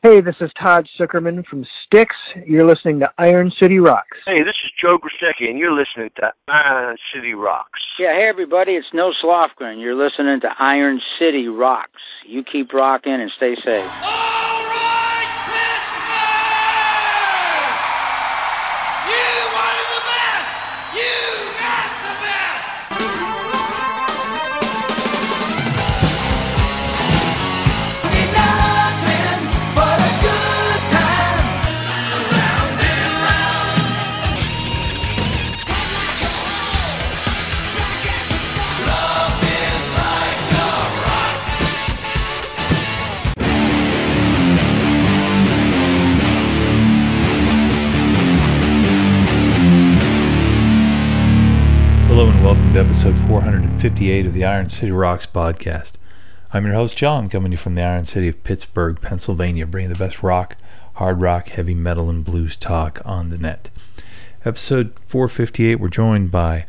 Hey, this is Todd Sucherman from Styx. You're listening to Iron City Rocks. Hey, this is Joe Grusecki, and you're listening to Iron City Rocks. Yeah, hey everybody, it's Nils Lofgren. You're listening to Iron City Rocks. You keep rocking and stay safe. Oh! Welcome to episode 458 of the Iron City Rocks podcast. I'm your host, John, coming to you from the Iron City of Pittsburgh, Pennsylvania, bringing the best rock, hard rock, heavy metal, and blues talk on the net. Episode 458, we're joined by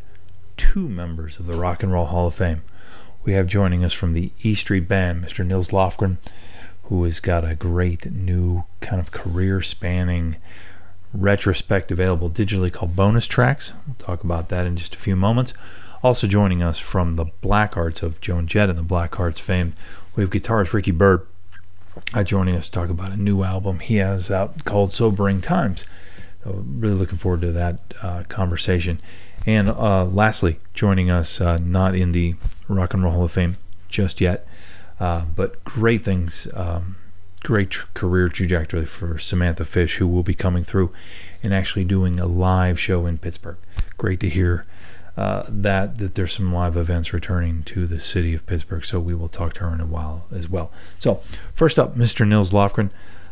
two members of the Rock and Roll Hall of Fame. We have joining us from the E Street Band, Mr. Nils Lofgren, who has got a great new kind of career spanning retrospect available digitally called Bonus Tracks. We'll talk about that in just a few moments. Also joining us from the Blackhearts of Joan Jett and the Black Hearts fame, we have guitarist Ricky Byrd uh, joining us to talk about a new album he has out called Sobering Times. So really looking forward to that uh, conversation. And uh, lastly, joining us, uh, not in the Rock and Roll Hall of Fame just yet, uh, but great things um, great career trajectory for Samantha Fish, who will be coming through and actually doing a live show in Pittsburgh. Great to hear uh, that that there's some live events returning to the city of Pittsburgh. So we will talk to her in a while as well. So first up, Mr. Nils Lofgren,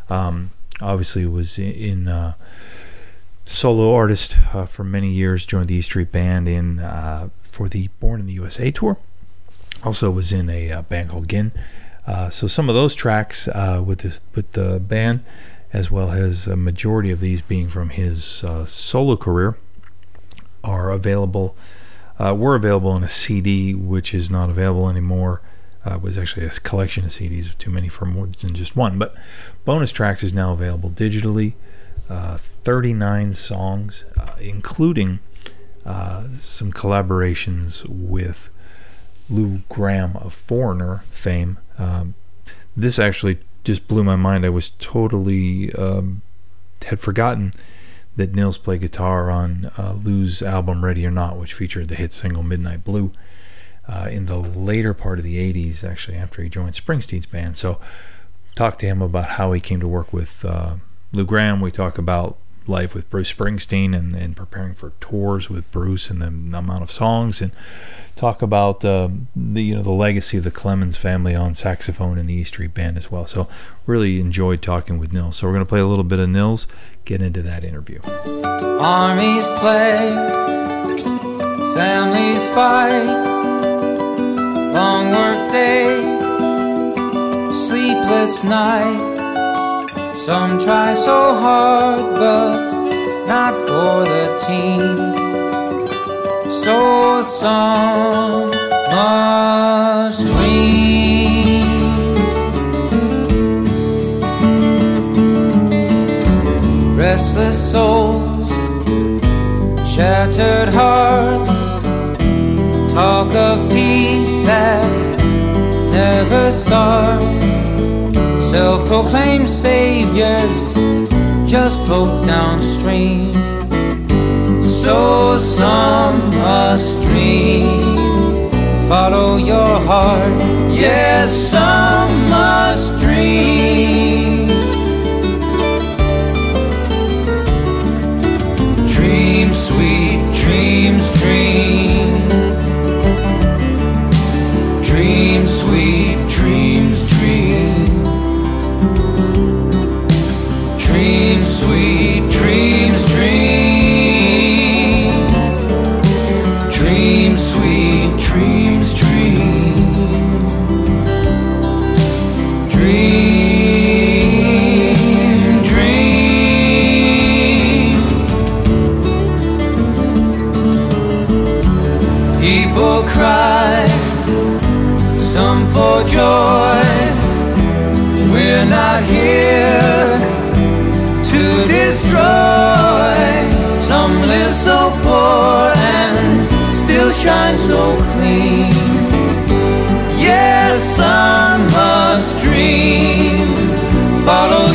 um, obviously was in. in uh, Solo artist uh, for many years, joined the E Street Band in uh, for the Born in the USA tour. Also was in a uh, band called Grin, uh, so some of those tracks uh, with this with the band, as well as a majority of these being from his uh, solo career, are available. Uh, were available on a CD, which is not available anymore. Uh, was actually a collection of CDs, too many for more than just one. But bonus tracks is now available digitally. 39 songs, including some collaborations with Lou Gramm of Foreigner fame. Um, this actually just blew my mind. I was totally um, had forgotten that Nils played guitar on uh, Lou's album Ready or Not, which featured the hit single Midnight Blue uh, in the later part of the 80s, actually, after he joined Springsteen's band. So, talked to him about how he came to work with uh, Lou Gramm. We talk about life with Bruce Springsteen and, and preparing for tours with Bruce and the amount of songs and talk about uh, the you know the legacy of the Clemons family on saxophone in the E Street Band as well. So really enjoyed talking with Nils. So we're going to play a little bit of Nils. Get into that interview. Armies play, families fight, long work day, sleepless night. Some try so hard, but not for the team. So some must dream. Restless souls, shattered hearts, talk of peace that never starts. Self proclaimed saviors just float downstream. So some must dream. Follow your heart. Yes, some must dream. Dream, sweet dreams, dream. Dream, sweet dreams, dream. Sweet dreams, dream, dream, sweet dreams, dream destroy. Some live so poor and still shine so clean. Yes, some must dream, follow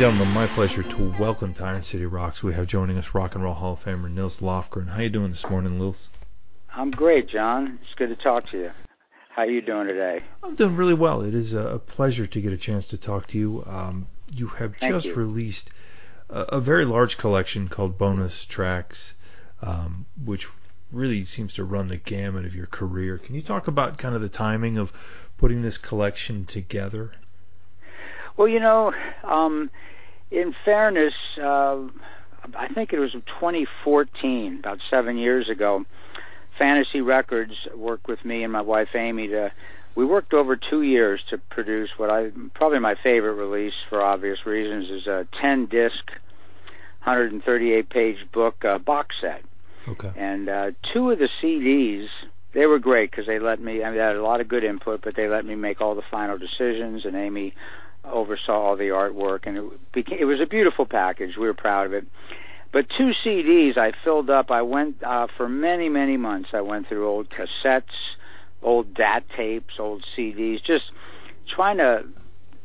gentlemen, my pleasure to welcome to Iron City Rocks. We have joining us Rock and Roll Hall of Famer Nils Lofgren. How you doing this morning, Nils? I'm great, John. It's good to talk to you. How are you doing today? I'm doing really well. It is a pleasure to get a chance to talk to you. Um, you have Thank just you. released a, a very large collection called Bonus Tracks, um, which really seems to run the gamut of your career. Can you talk about kind of the timing of putting this collection together? Well, you know, um, in fairness, uh, I think it was 2014, about seven years ago. Fantasy Records worked with me and my wife Amy to. We worked over two years to produce what I probably my favorite release for obvious reasons is a 10 disc, 138 page book uh, box set. Okay. And uh, two of the CDs, they were great because they let me. I mean, they had a lot of good input, but they let me make all the final decisions, and Amy oversaw all the artwork, and it became. It was a beautiful package. We were proud of it. But two CDs I filled up. I went uh, for many, many months. I went through old cassettes, old DAT tapes, old CDs, just trying to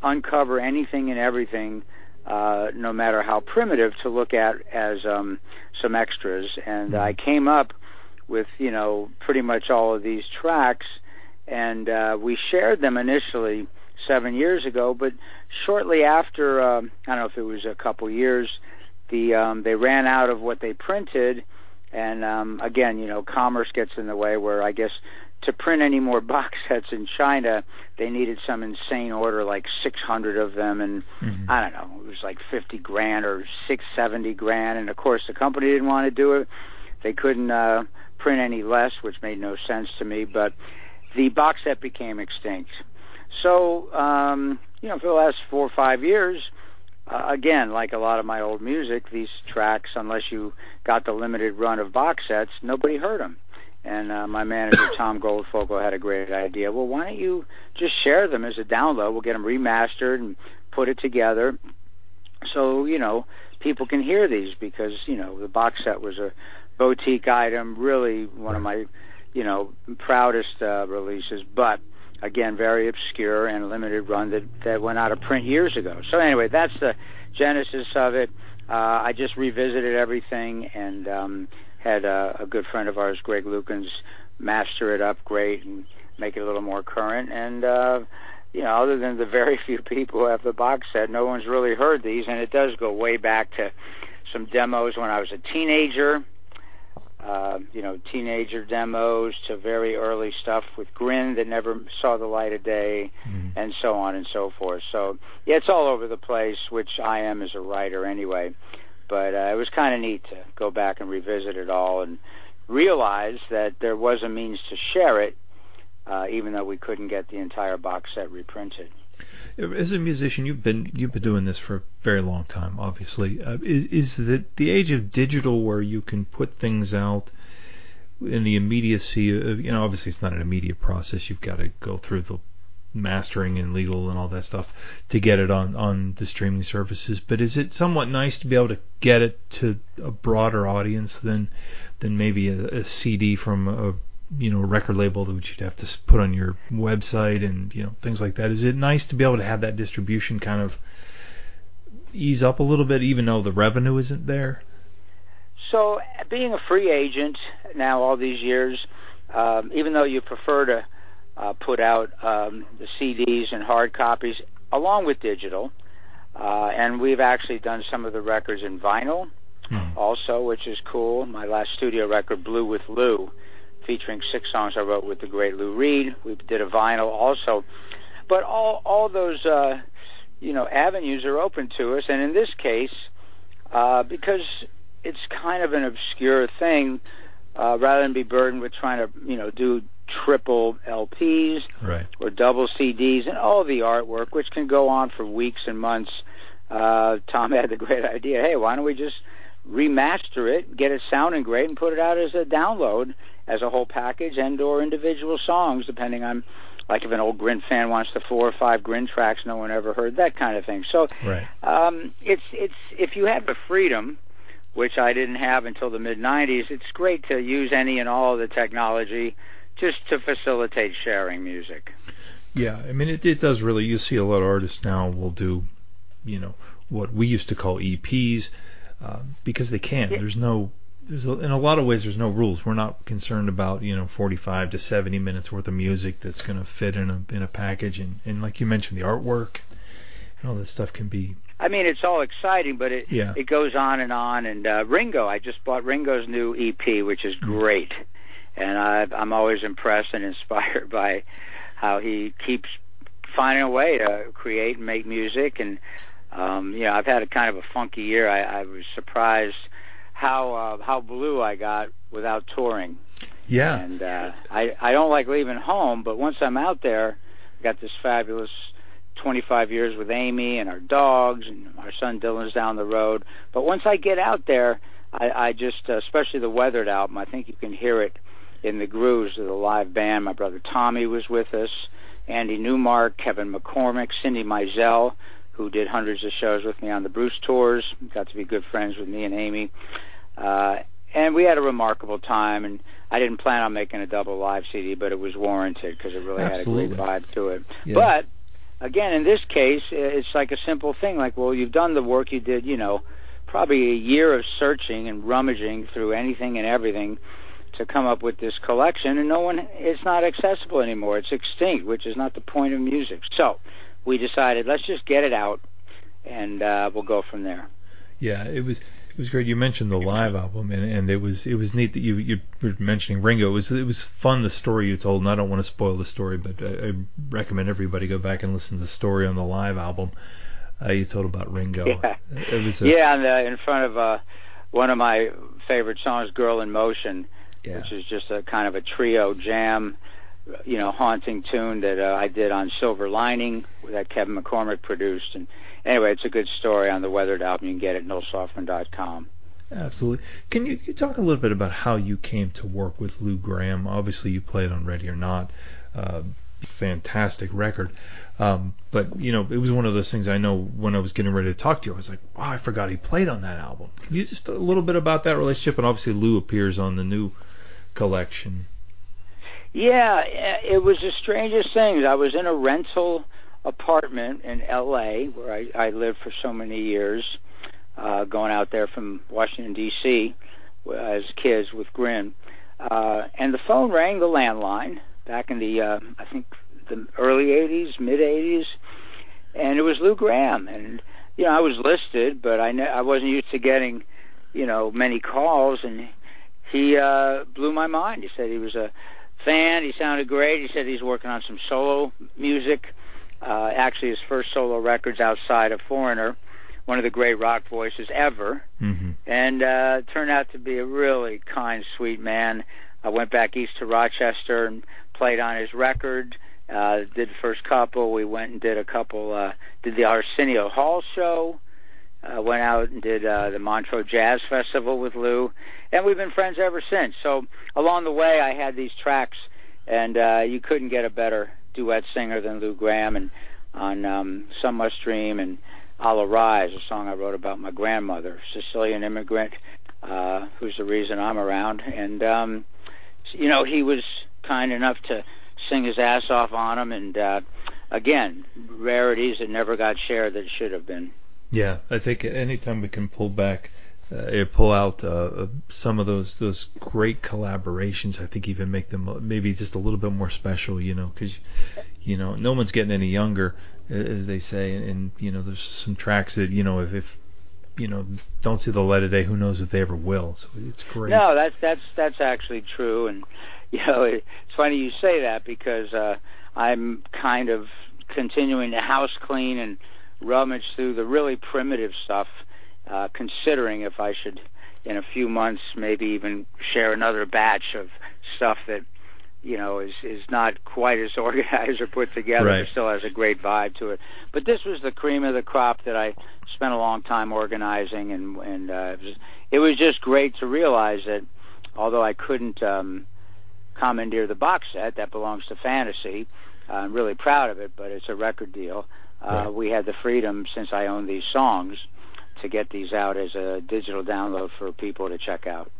uncover anything and everything, uh, no matter how primitive, to look at as um, some extras. And I came up with, you know, pretty much all of these tracks, and uh, we shared them initially seven years ago. But shortly after, um, I don't know if it was a couple years, the um, they ran out of what they printed, and um, again, you know, commerce gets in the way. Where I guess to print any more box sets in China, they needed some insane order, like 600 of them, and I don't know, it was like 50 grand or 670 grand, and of course the company didn't want to do it. They couldn't uh, print any less, which made no sense to me. But the box set became extinct. So, um, you know, for the last four or five years, uh, again, like a lot of my old music, these tracks, unless you got the limited run of box sets, nobody heard them. And uh, my manager Tom Goldfogle had a great idea. Well, why don't you just share them as a download? We'll get them remastered and put it together, so you know people can hear these because you know the box set was a boutique item, really one of my you know proudest uh, releases, but again very obscure and limited run that that went out of print years ago. So anyway, that's the genesis of it. Uh, I just revisited everything and um, had a, a good friend of ours, Greg Lukens, master it up great and make it a little more current. And uh, you know, other than the very few people who have the box set, no one's really heard these. And it does go way back to some demos when I was a teenager. Uh, you know, teenager demos to very early stuff with Grin that never saw the light of day, mm-hmm. and so on and so forth. So yeah, it's all over the place, which I am as a writer anyway. But uh, it was kind of neat to go back and revisit it all and realize that there was a means to share it, uh, even though we couldn't get the entire box set reprinted. As a musician, you've been you've been doing this for a very long time. Obviously, uh, is is the the age of digital where you can put things out in the immediacy of you know obviously it's not an immediate process. You've got to go through the mastering and legal and all that stuff to get it on on the streaming services. But is it somewhat nice to be able to get it to a broader audience than than maybe a, a CD from a you know a record label that you'd have to put on your website and you know things like that. Is it nice to be able to have that distribution kind of ease up a little bit, even though the revenue isn't there? So, being a free agent now all these years, um, even though you prefer to uh, put out um, the CDs and hard copies along with digital, uh, and we've actually done some of the records in vinyl mm. also, which is cool. My last studio record, Blue with Lou, featuring six songs I wrote with the great Lou Reed. We did a vinyl also, but all all those uh, you know avenues are open to us, and in this case, uh, because it's kind of an obscure thing, uh, rather than be burdened with trying to you know do triple LPs right. or double CDs and all the artwork, which can go on for weeks and months. Uh, Tom had the great idea. Hey, why don't we just remaster it, get it sounding great, and put it out as a download as a whole package and or individual songs, depending on like if an old Grin fan wants the four or five Grin tracks no one ever heard, that kind of thing. So right. um, it's it's if you have the freedom, which I didn't have until the mid '90s, it's great to use any and all of the technology just to facilitate sharing music. Yeah, I mean it, it does really. You see a lot of artists now will do, you know, what we used to call EPs, uh, because they can. There's no there's a, in a lot of ways there's no rules. We're not concerned about you know 45 to 70 minutes worth of music that's going to fit in a in a package and and like you mentioned the artwork and all this stuff can be. I mean it's all exciting, but it yeah. it goes on and on. And uh, Ringo, I just bought Ringo's new EP, which is mm. great, and I, I'm always impressed and inspired by how he keeps finding a way to create and make music and. Um, you know, I've had a kind of a funky year. I, I was surprised how uh, how blue I got without touring. Yeah. And uh, I I don't like leaving home, but once I'm out there, I got this fabulous 25 years with Amy and our dogs, and our son Dylan's down the road. But once I get out there, I, I just, uh, especially the Weathered album, I think you can hear it in the grooves of the live band. My brother Tommy was with us, Andy Newmark, Kevin McCormick, Cindy Mizelle, who did hundreds of shows with me on the Bruce tours, got to be good friends with me and Amy. Uh, and we had a remarkable time, and I didn't plan on making a double live CD, but it was warranted because it really Absolutely. had a great vibe to it. Yeah. But again, in this case, it's like a simple thing. Like, well, you've done the work you did, you know, probably a year of searching and rummaging through anything and everything to come up with this collection, and no one, it's not accessible anymore. It's extinct, which is not the point of music. So we decided let's just get it out, and uh, we'll go from there. Yeah, it was it was great. You mentioned the live album, and, and it was it was neat that you you were mentioning Ringo. It was it was fun the story you told, and I don't want to spoil the story, but I, I recommend everybody go back and listen to the story on the live album uh, you told about Ringo. Yeah, it was a, yeah, and, uh, in front of uh, one of my favorite songs, "Girl in Motion," yeah. which is just a kind of a trio jam you know, haunting tune that uh, I did on Silver Lining that Kevin McCormick produced, and anyway, it's a good story on the Weathered album. You can get it at nilslofgren.com. Absolutely. Can you, you talk a little bit about how you came to work with Lou Gramm? Obviously, you played on Ready or Not. Uh, fantastic record. Um, but you know, it was one of those things. I know when I was getting ready to talk to you, I was like, "Wow, I forgot he played on that album." Can you just a little bit about that relationship? And obviously, Lou appears on the new collection. Yeah, it was the strangest things. I was in a rental apartment in L.A. where I, I lived for so many years, uh, going out there from Washington D.C. as kids with Grin, uh, and the phone rang, the landline, back in the uh, I think the early '80s, mid '80s, and it was Lou Gramm, and you know I was listed, but I ne- I wasn't used to getting you know many calls, and he uh, blew my mind. He said he was a fan. He sounded great. He said he's working on some solo music. Uh, actually, his first solo records outside of Foreigner, one of the great rock voices ever, mm-hmm. and uh, turned out to be a really kind, sweet man. I went back east to Rochester and played on his record. Uh, did the first couple. We went and did a couple. Uh, did the Arsenio Hall show. Uh, went out and did uh, the Montreux Jazz Festival with Lou, and we've been friends ever since. So along the way, I had these tracks, and uh, you couldn't get a better duet singer than Lou Gramm, and on um, Some Must Dream and I'll Rise, a song I wrote about my grandmother, Sicilian immigrant, uh, who's the reason I'm around, and um, you know he was kind enough to sing his ass off on them, and uh, again, rarities that never got shared that should have been. Yeah, I think anytime we can pull back, uh, pull out uh, uh, some of those those great collaborations, I think even make them maybe just a little bit more special. You know, because you know no one's getting any younger, as they say, and, and you know there's some tracks that you know if, if you know don't see the light of day, who knows if they ever will. So it's great. No, that's that's that's actually true, and you know it's funny you say that because uh, I'm kind of continuing to house clean and rummage through the really primitive stuff, uh, considering if I should, in a few months, maybe even share another batch of stuff that you know is is not quite as organized or put together, right. but still has a great vibe to it. But this was the cream of the crop that I spent a long time organizing, and and uh, it, was, it was just great to realize that although I couldn't um, commandeer the box set that belongs to Fantasy, I'm really proud of it, but it's a record deal. Uh, right. We had the freedom, since I own these songs, to get these out as a digital download for people to check out.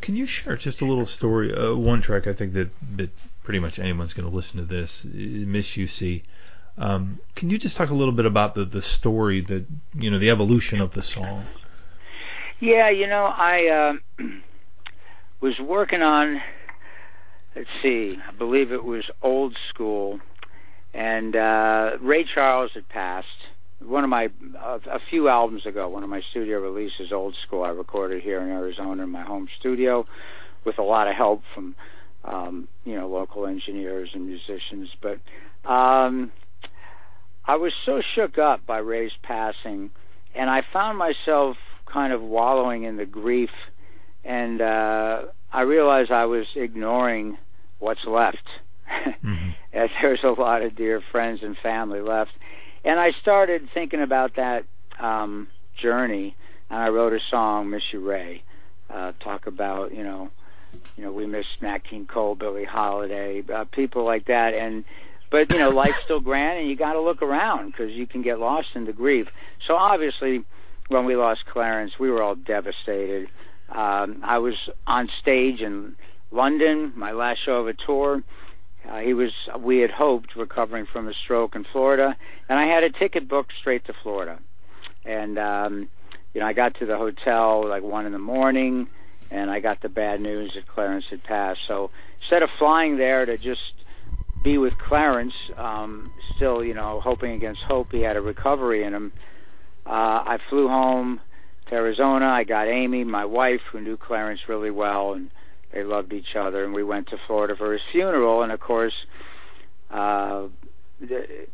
Can you share just a little story? Uh, one track I think that, that pretty much anyone's going to listen to this, Miss You C. Um, can you just talk a little bit about the, the story, that you know, the evolution of the song? Yeah, you know, I uh, was working on, let's see, I believe it was Old School, and uh, Ray Charles had passed. One of my uh, a few albums ago, one of my studio releases, Old School, I recorded here in Arizona in my home studio, with a lot of help from um, you know local engineers and musicians. But um, I was so shook up by Ray's passing, and I found myself kind of wallowing in the grief, and uh, I realized I was ignoring what's left mm-hmm. as there's a lot of dear friends and family left. And I started thinking about that um, journey, and I wrote a song, "Miss You Ray," uh, talk about you know, you know, we miss Nat King Cole, Billie Holiday, uh, people like that, and but you know, life's still grand, and you got to look around because you can get lost in the grief. So obviously, when we lost Clarence, we were all devastated. Um, I was on stage in London, my last show of a tour uh, he was, we had hoped, recovering from a stroke in Florida, and I had a ticket booked straight to Florida. And um, you know, I got to the hotel like one in the morning, and I got the bad news that Clarence had passed. So instead of flying there to just be with Clarence, um, still, you know, hoping against hope, he had a recovery in him. Uh, I flew home to Arizona. I got Amy, my wife, who knew Clarence really well, and they loved each other, and we went to Florida for his funeral. And of course, uh, the,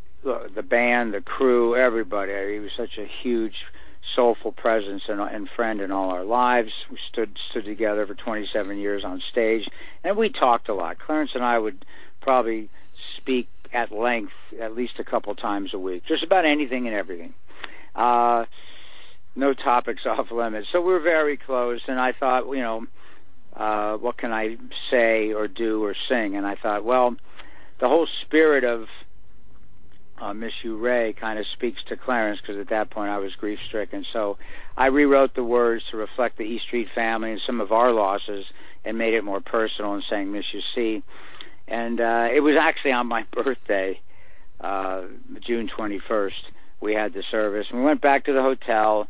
the band, the crew, everybody. He was such a huge, soulful presence and, and friend in all our lives. We stood stood together for 27 years on stage, and we talked a lot. Clarence and I would probably speak at length at least a couple times a week, just about anything and everything. uh, no topics off limits. So we're very close, and I thought, you know, uh, what can I say or do or sing? And I thought, well, the whole spirit of uh, Miss You Ray kind of speaks to Clarence because at that point I was grief stricken. So I rewrote the words to reflect the E Street family and some of our losses and made it more personal and sang Miss You C. And uh, it was actually on my birthday, uh, June 21st, we had the service. And we went back to the hotel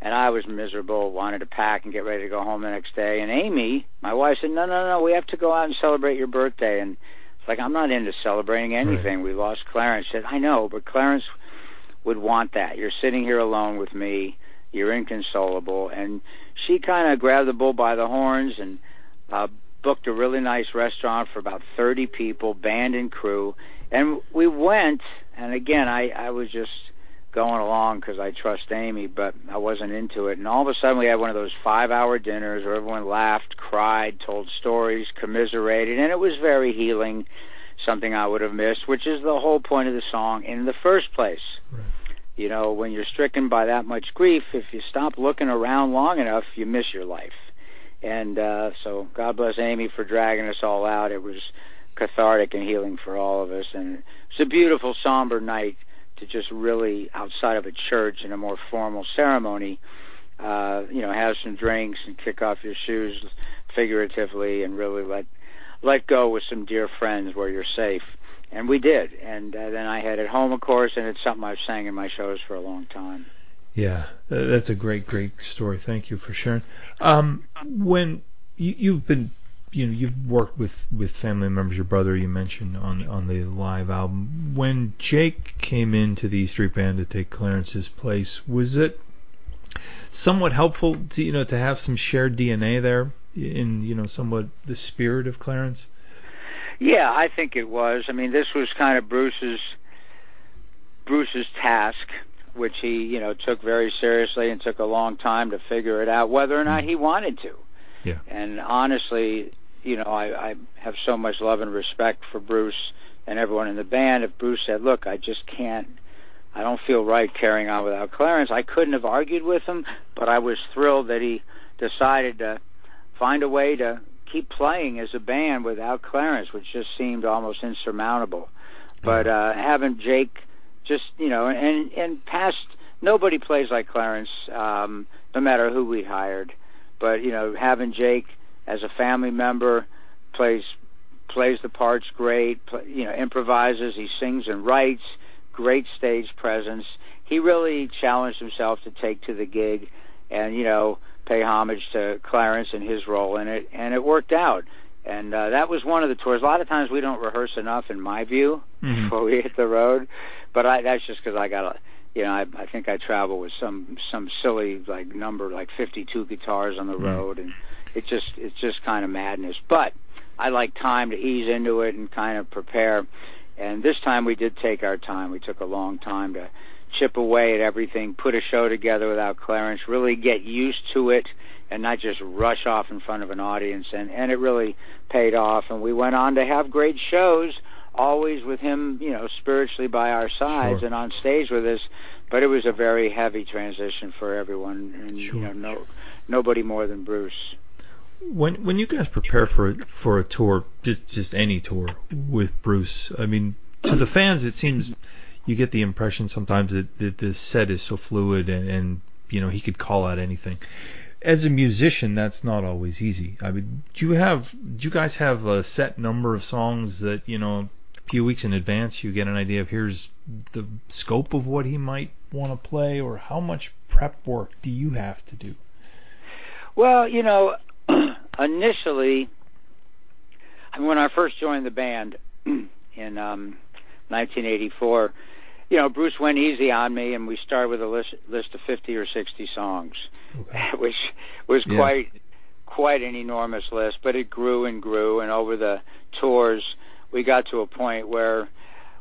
and I was miserable, wanted to pack and get ready to go home the next day. And Amy, my wife, said, "No, no, no, we have to go out and celebrate your birthday." And it's like I'm not into celebrating anything. Right. We lost Clarence. I said, "I know, but Clarence would want that. You're sitting here alone with me. You're inconsolable." And she kind of grabbed the bull by the horns and uh, booked a really nice restaurant for about 30 people, band and crew. And we went. And again, I I was just going along because I trust Amy, but I wasn't into it. And all of a sudden, we had one of those five-hour dinners where everyone laughed, cried, told stories, commiserated, and it was very healing. Something I would have missed, which is the whole point of the song in the first place. Right. You know, when you're stricken by that much grief, if you stop looking around long enough, you miss your life. And uh, so, God bless Amy for dragging us all out. It was cathartic and healing for all of us, and it's a beautiful, somber night to just really outside of a church in a more formal ceremony, uh, you know, have some drinks and kick off your shoes figuratively and really let let go with some dear friends where you're safe. And we did. And uh, then I headed home, of course, and it's something I've sang in my shows for a long time. Yeah, that's a great, great story. Thank you for sharing. Um, when you, you've been you know you've worked with with family members. Your brother you mentioned on on the live album. When Jake came into the Street Band to take Clarence's place, was it somewhat helpful to you know to have some shared DNA there in you know somewhat the spirit of Clarence? Yeah, I think it was. I mean, this was kind of Bruce's Bruce's task, which he you know took very seriously and took a long time to figure it out whether or not mm. he wanted to. Yeah. And honestly, you know, I, I have so much love and respect for Bruce and everyone in the band. If Bruce said, "Look, I just can't, I don't feel right carrying on without Clarence," I couldn't have argued with him. But I was thrilled that he decided to find a way to keep playing as a band without Clarence, which just seemed almost insurmountable. But uh, having Jake, just you know, and and past nobody plays like Clarence, um, no matter who we hired. But you know, having Jake as a family member plays plays the parts great. Play, you know, improvises. He sings and writes. Great stage presence. He really challenged himself to take to the gig, and you know, pay homage to Clarence and his role in it, and it worked out. And uh, that was one of the tours. A lot of times we don't rehearse enough, in my view, mm-hmm. before we hit the road. But I, that's just because I got a you know, I, I think I travel with some some silly like number like 52 guitars on the mm. road, and it just it's just kind of madness. But I like time to ease into it and kind of prepare. And this time we did take our time. We took a long time to chip away at everything, put a show together without Clarence, really get used to it, and not just rush off in front of an audience. And and it really paid off. And we went on to have great shows always with him, you know, spiritually by our sides sure. and on stage with us. But it was a very heavy transition for everyone, and sure. you know, no, nobody more than Bruce. When when you guys prepare for a, for a tour, just just any tour with Bruce, I mean, to the fans, it seems you get the impression sometimes that, that the set is so fluid and, and you know he could call out anything as a musician, that's not always easy. I mean, do you have, do you guys have a set number of songs that you know a few weeks in advance you get an idea of here's the scope of what he might want to play or how much prep work do you have to do well you know initially when i first joined the band in um 1984 you know bruce went easy on me and we started with a list list of 50 or 60 songs okay. which was yeah. quite quite an enormous list but it grew and grew and over the tours we got to a point where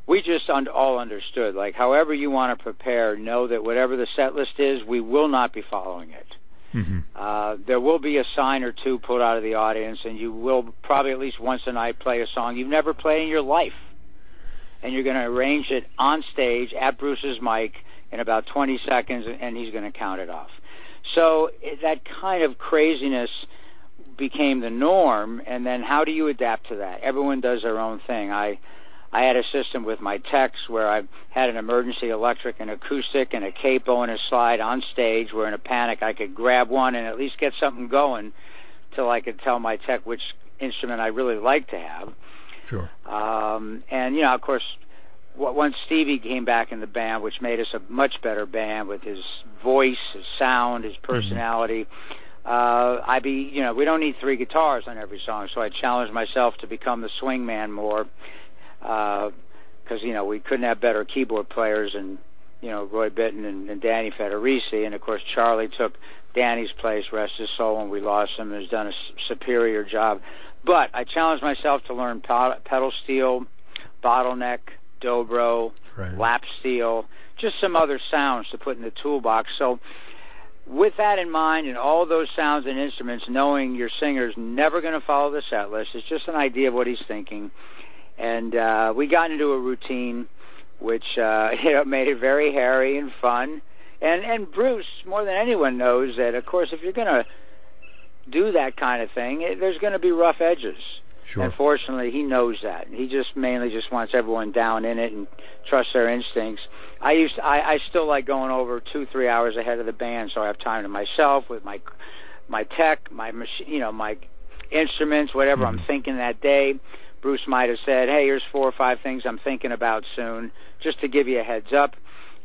we just un- all understood like however you want to prepare know that whatever the set list is we will not be following it mm-hmm. uh, there will be a sign or two put out of the audience and you will probably at least once a night play a song you've never played in your life and you're going to arrange it on stage at bruce's mic in about 20 seconds, and he's going to count it off. So it, that kind of craziness became the norm, and then how do you adapt to that? Everyone does their own thing. I I had a system with my techs where I had an emergency electric and acoustic and a capo and a slide on stage where in a panic I could grab one and at least get something going till I could tell my tech which instrument I really like to have. Sure. Um, and you know, of course, once Stevie came back in the band, which made us a much better band with his voice, his sound, his personality. Mm-hmm. Uh, I be, you know, we don't need three guitars on every song, so I challenged myself to become the swing man more because uh, you know we couldn't have better keyboard players and you know Roy Bittan and, and Danny Federici, and of course Charlie took Danny's place, rest his soul, when we lost him, has done a s- superior job. But I challenged myself to learn pedal steel, bottleneck, dobro, right. lap steel, just some other sounds to put in the toolbox. So with that in mind and all those sounds and instruments, knowing your singer's never going to follow the set list, it's just an idea of what he's thinking and uh, we got into a routine which uh, you know made it very hairy and fun. And and Bruce, more than anyone, knows that of course if you're going to do that kind of thing, it, there's going to be rough edges. Sure. Unfortunately, he knows that. He just mainly just wants everyone down in it and trust their instincts. I used I, I still like going over two three hours ahead of the band, so I have time to myself with my my tech, my machine, you know, my instruments, whatever mm-hmm. I'm thinking that day. Bruce might have said, "Hey, here's four or five things I'm thinking about soon," just to give you a heads up.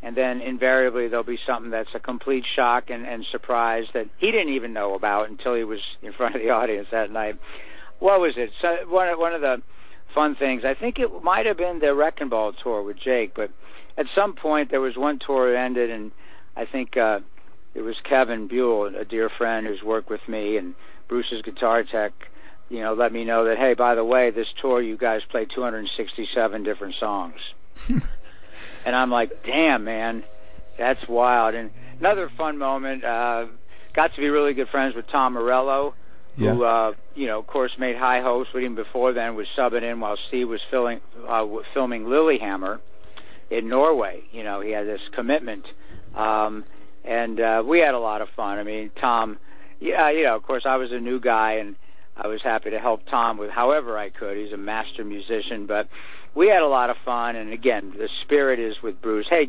And then invariably there'll be something that's a complete shock and, and surprise that he didn't even know about until he was in front of the audience that night. What was it? So one of, one of the fun things. I think it might have been the Wrecking Ball tour with Jake, but at some point there was one tour that ended, and I think uh, it was Kevin Buell, a dear friend who's worked with me, and Bruce's guitar tech you know, let me know that hey, by the way, this tour you guys played 267 different songs. and I'm like, damn, man, that's wild. And another fun moment, uh, got to be really good friends with Tom Morello, yeah. who, uh, you know, of course, made High Hopes with him before then, was subbing in while Steve was filming, uh, filming Lilyhammer in Norway. You know, he had this commitment. Um, and uh, we had a lot of fun. I mean, Tom, yeah, you know, of course, I was a new guy, and I was happy to help Tom with however I could. He's a master musician, but we had a lot of fun. And again, the spirit is with Bruce. Hey,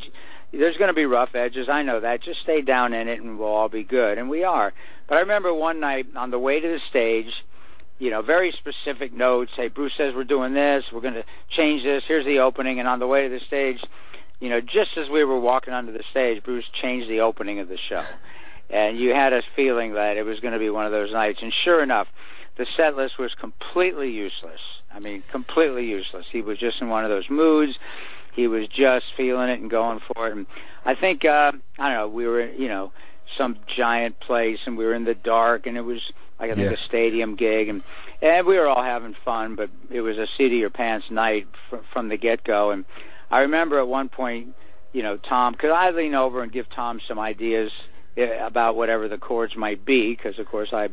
there's going to be rough edges. I know that. Just stay down in it, and we'll all be good. And we are. But I remember one night on the way to the stage, you know, very specific notes. Hey, Bruce says we're doing this. We're going to change this. Here's the opening. And on the way to the stage, you know, just as we were walking onto the stage, Bruce changed the opening of the show. And you had a feeling that it was going to be one of those nights. And sure enough, the set list was completely useless. I mean, completely useless. He was just in one of those moods. He was just feeling it and going for it. And I think uh, I don't know. We were, you know, some giant place, and we were in the dark, and it was like I think Yeah. a stadium gig, and and we were all having fun. But it was a seat of your pants night fr- from the get go. And I remember at one point, you know, Tom, because I lean over and give Tom some ideas eh, about whatever the chords might be, because of course I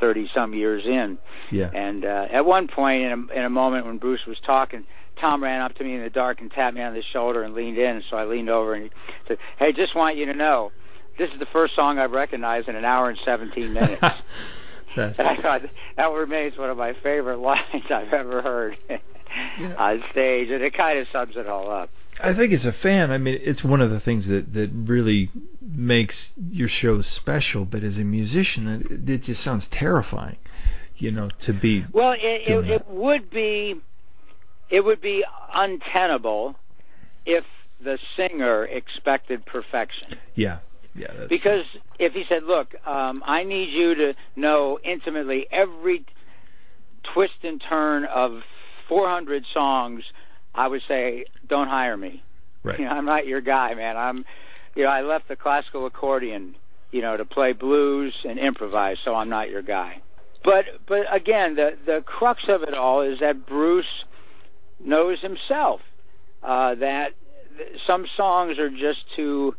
30 some years in. Yeah. And uh, at one point, in a, in a moment when Bruce was talking, Tom ran up to me in the dark and tapped me on the shoulder and leaned in. So I leaned over and he said, "Hey, just want you to know, this is the first song I've recognized in an hour and 17 minutes." That's, and I thought that remains one of my favorite lines I've ever heard on stage, and it kind of sums it all up. I think as a fan, I mean, it's one of the things that, that really makes your show special. But as a musician, it, it just sounds terrifying, you know, to be. Well, it, it, it would be it would be untenable if the singer expected perfection. Yeah. Yeah. That's Because if he said, "Look, um, I need you to know intimately every twist and turn of 400 songs," I would say, "Don't hire me. Right. You know, I'm not your guy, man. I'm, you know, I left the classical accordion, you know, to play blues and improvise, so I'm not your guy." But but again, the the crux of it all is that Bruce knows himself uh, that th- some songs are just too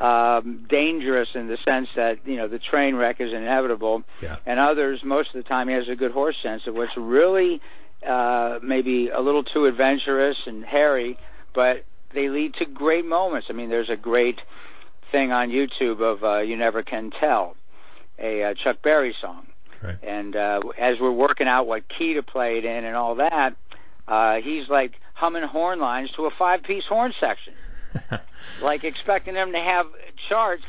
um, dangerous in the sense that you know the train wreck is inevitable, Yeah. and others most of the time he has a good horse sense of what's really uh, maybe a little too adventurous and hairy, but they lead to great moments. I mean, there's a great thing on YouTube of uh, "You Never Can Tell," a uh, Chuck Berry song. Right. And uh, as we're working out what key to play it in and all that, uh, he's like humming horn lines to a five-piece horn section, like expecting them to have charts.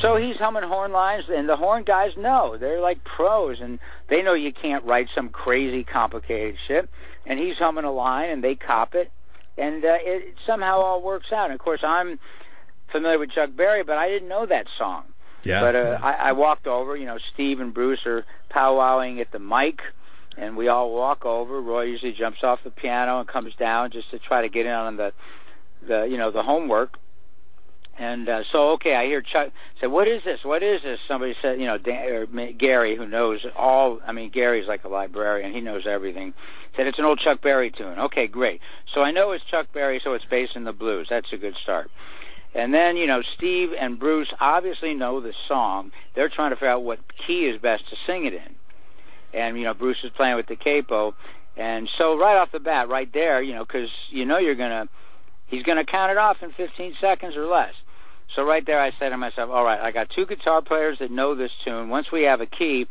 So he's humming horn lines, and the horn guys know they're like pros, and they know you can't write some crazy, complicated shit. And he's humming a line, and they cop it, and uh, it somehow all works out. And of course, I'm familiar with Chuck Berry, but I didn't know that song. Yeah. But uh, I, I walked over. You know, Steve and Bruce are powwowing at the mic, and we all walk over. Roy usually jumps off the piano and comes down just to try to get in on the, the you know, the homework. And uh, so, okay, I hear Chuck say, "What is this? What is this?" Somebody said, you know, Dan, or Gary, who knows all. I mean, Gary's like a librarian; he knows everything. Said it's an old Chuck Berry tune. Okay, great. So I know it's Chuck Berry, so it's based in the blues. That's a good start. And then, you know, Steve and Bruce obviously know the song. They're trying to figure out what key is best to sing it in. And, you know, Bruce is playing with the capo. And so right off the bat, right there, you know, because you know you're going to, he's going to count it off in 15 seconds or less. So right there, I said to myself, all right, I got two guitar players that know this tune. Once we have a key,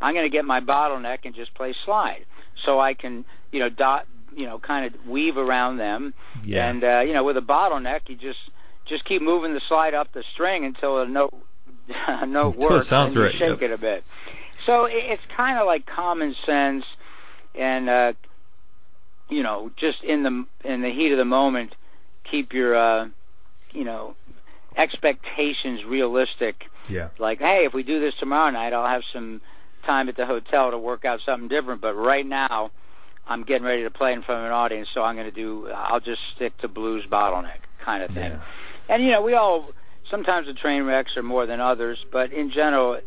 I'm going to get my bottleneck and just play slide. So I can, you know, dot, you know, kind of weave around them. Yeah. And, uh, you know, with a bottleneck, you just, just keep moving the slide up the string until a note a note Until it works sounds and right, shake yep. it a bit. So it, it's kind of like common sense, and uh, you know, just in the in the heat of the moment, keep your uh, you know expectations realistic. Yeah. Like, hey, if we do this tomorrow night, I'll have some time at the hotel to work out something different. But right now, I'm getting ready to play in front of an audience, so I'm going to do. I'll just stick to blues bottleneck kind of thing. Yeah. And you know, we all sometimes the train wrecks are more than others, but in general,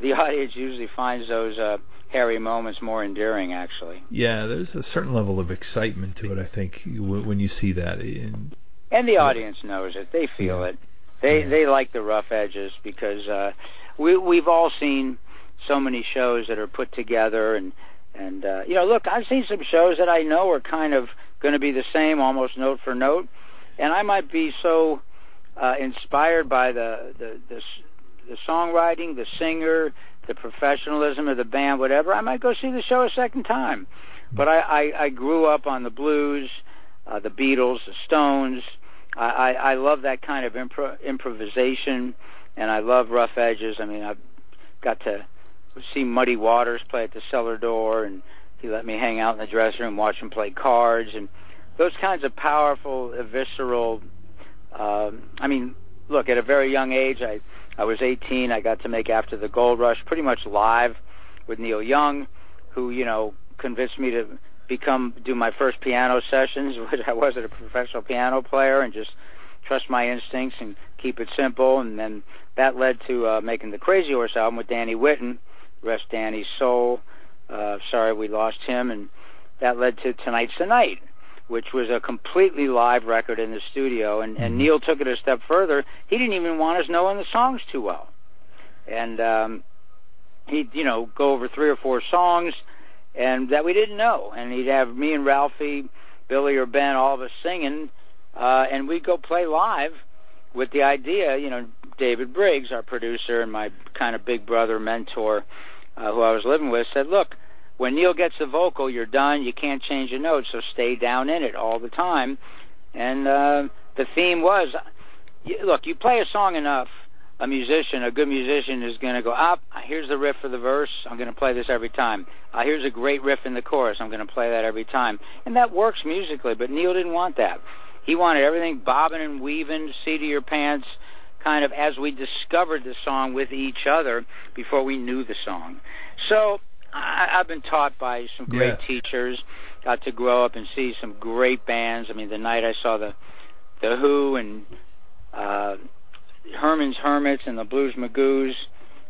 the audience usually finds those uh, hairy moments more endearing. Actually, Yeah, there's a certain level of excitement to it. I think when you see that. And and the audience knows it; they feel it. They they like the rough edges because uh, we we've all seen so many shows that are put together and and uh, you know, look, I've seen some shows that I know are kind of going to be the same, almost note for note, and I might be so uh, inspired by the the, the the songwriting, the singer, the professionalism of the band, whatever. I might go see the show a second time. But I, I, I grew up on the blues, uh, the Beatles, the Stones. I, I, I love that kind of impro- improvisation, and I love rough edges. I mean, I've got to see Muddy Waters play at the cellar door, and he let me hang out in the dressing room, watch him play cards, and those kinds of powerful, visceral. Um, I mean, look, at a very young age, I I was 18. I got to make After the Gold Rush pretty much live with Neil Young, who you know convinced me to become do my first piano sessions, which I wasn't a professional piano player, and just trust my instincts and keep it simple. And then that led to uh, making the Crazy Horse album with Danny Whitten, rest Danny's soul. Uh, sorry we lost him, and that led to Tonight's the Night, which was a completely live record in the studio. And, and Neil took it a step further. He didn't even want us knowing the songs too well, and um, he'd you know go over three or four songs, and that we didn't know. And he'd have me and Ralphie, Billy or Ben, all of us singing, uh, and we'd go play live with the idea, you know, David Briggs, our producer and my kind of big brother mentor, uh, who I was living with, said, "Look, when Neil gets the vocal, you're done. You can't change the notes, so stay down in it all the time." And uh, the theme was, look, you play a song enough, a musician, a good musician, is going to go up. Here's the riff for the verse. I'm going to play this every time. Uh, here's a great riff in the chorus. I'm going to play that every time, and that works musically. But Neil didn't want that. He wanted everything bobbing and weaving, seat of your pants, kind of as we discovered the song with each other before we knew the song. So I, I've been taught by some great Yeah. teachers. Got to grow up and see some great bands. I mean, the night I saw the the Who and uh, Herman's Hermits and the Blues Magoos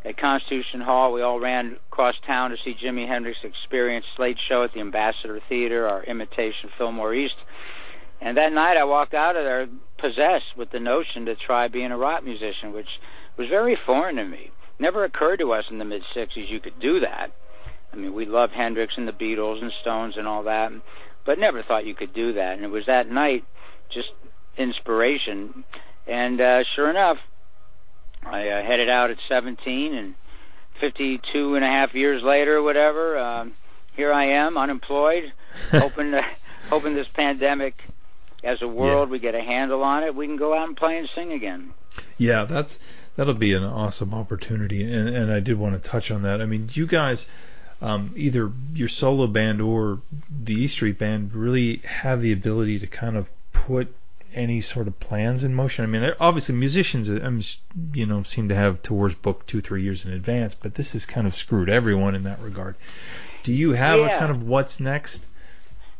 at Constitution Hall. We all ran across town to see Jimi Hendrix Experience Slate Show at the Ambassador Theater, our imitation Fillmore East. And that night I walked out of there possessed with the notion to try being a rock musician, which was very foreign to me. Never occurred to us in the mid 60s you could do that. I mean, we loved Hendrix and the Beatles and Stones and all that, but never thought you could do that. And it was that night, just inspiration. And uh, sure enough, I uh, headed out at 17, and 52 and a half years later, whatever, um, here I am, unemployed, hoping to, hoping this pandemic, as a world, Yeah. we get a handle on it. We can go out and play and sing again. Yeah, that's that'll be an awesome opportunity, and and I did want to touch on that. I mean, you guys, um, either your solo band or the E Street Band, really have the ability to kind of put any sort of plans in motion. I mean, obviously musicians, um, you know, seem to have tours booked two, three years in advance, but this has kind of screwed everyone in that regard. Do you have a kind of what's next?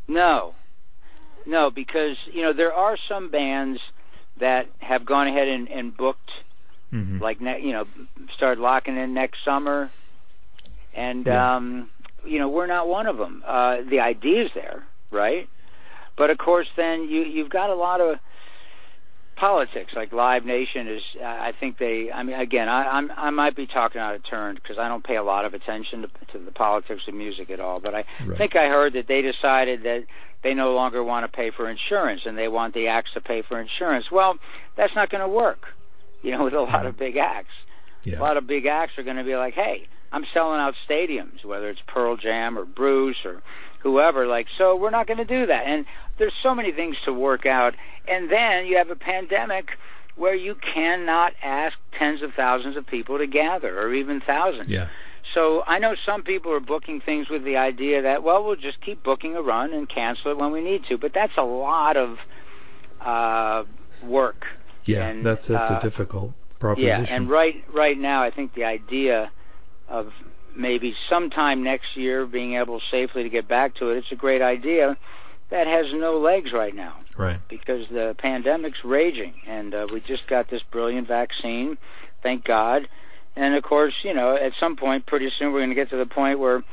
No, no, because you know there are some bands that have gone ahead and, and booked hmm like ne- you know start locking in next summer and Yeah. um you know we're not one of them uh the idea's there right but of course then you you've got a lot of politics like live nation is uh, i think they i mean again i i'm i might be talking out of turn because i don't pay a lot of attention to, to the politics of music at all but i Right. think i heard that they decided that they no longer want to pay for insurance and they want the acts to pay for insurance well that's not going to work you know with a lot of big acts Yeah. a lot of big acts are going to be like, "Hey, I'm selling out stadiums, whether it's Pearl Jam or Bruce or whoever." Like, so we're not going to do that. And there's so many things to work out. And then you have a pandemic where you cannot ask tens of thousands of people to gather, or even thousands. Yeah. So I know some people are booking things with the idea that, well, we'll just keep booking a run and cancel it when we need to. But that's a lot of uh, work. Yeah. And, that's that's uh, a difficult proposition. Yeah, and right right now, I think the idea of maybe sometime next year being able safely to get back to it, it's a great idea. That has no legs right now right. because the pandemic's raging, and uh, we just got this brilliant vaccine, thank God. And of course, you know, at some point, pretty soon, we're going to get to the point where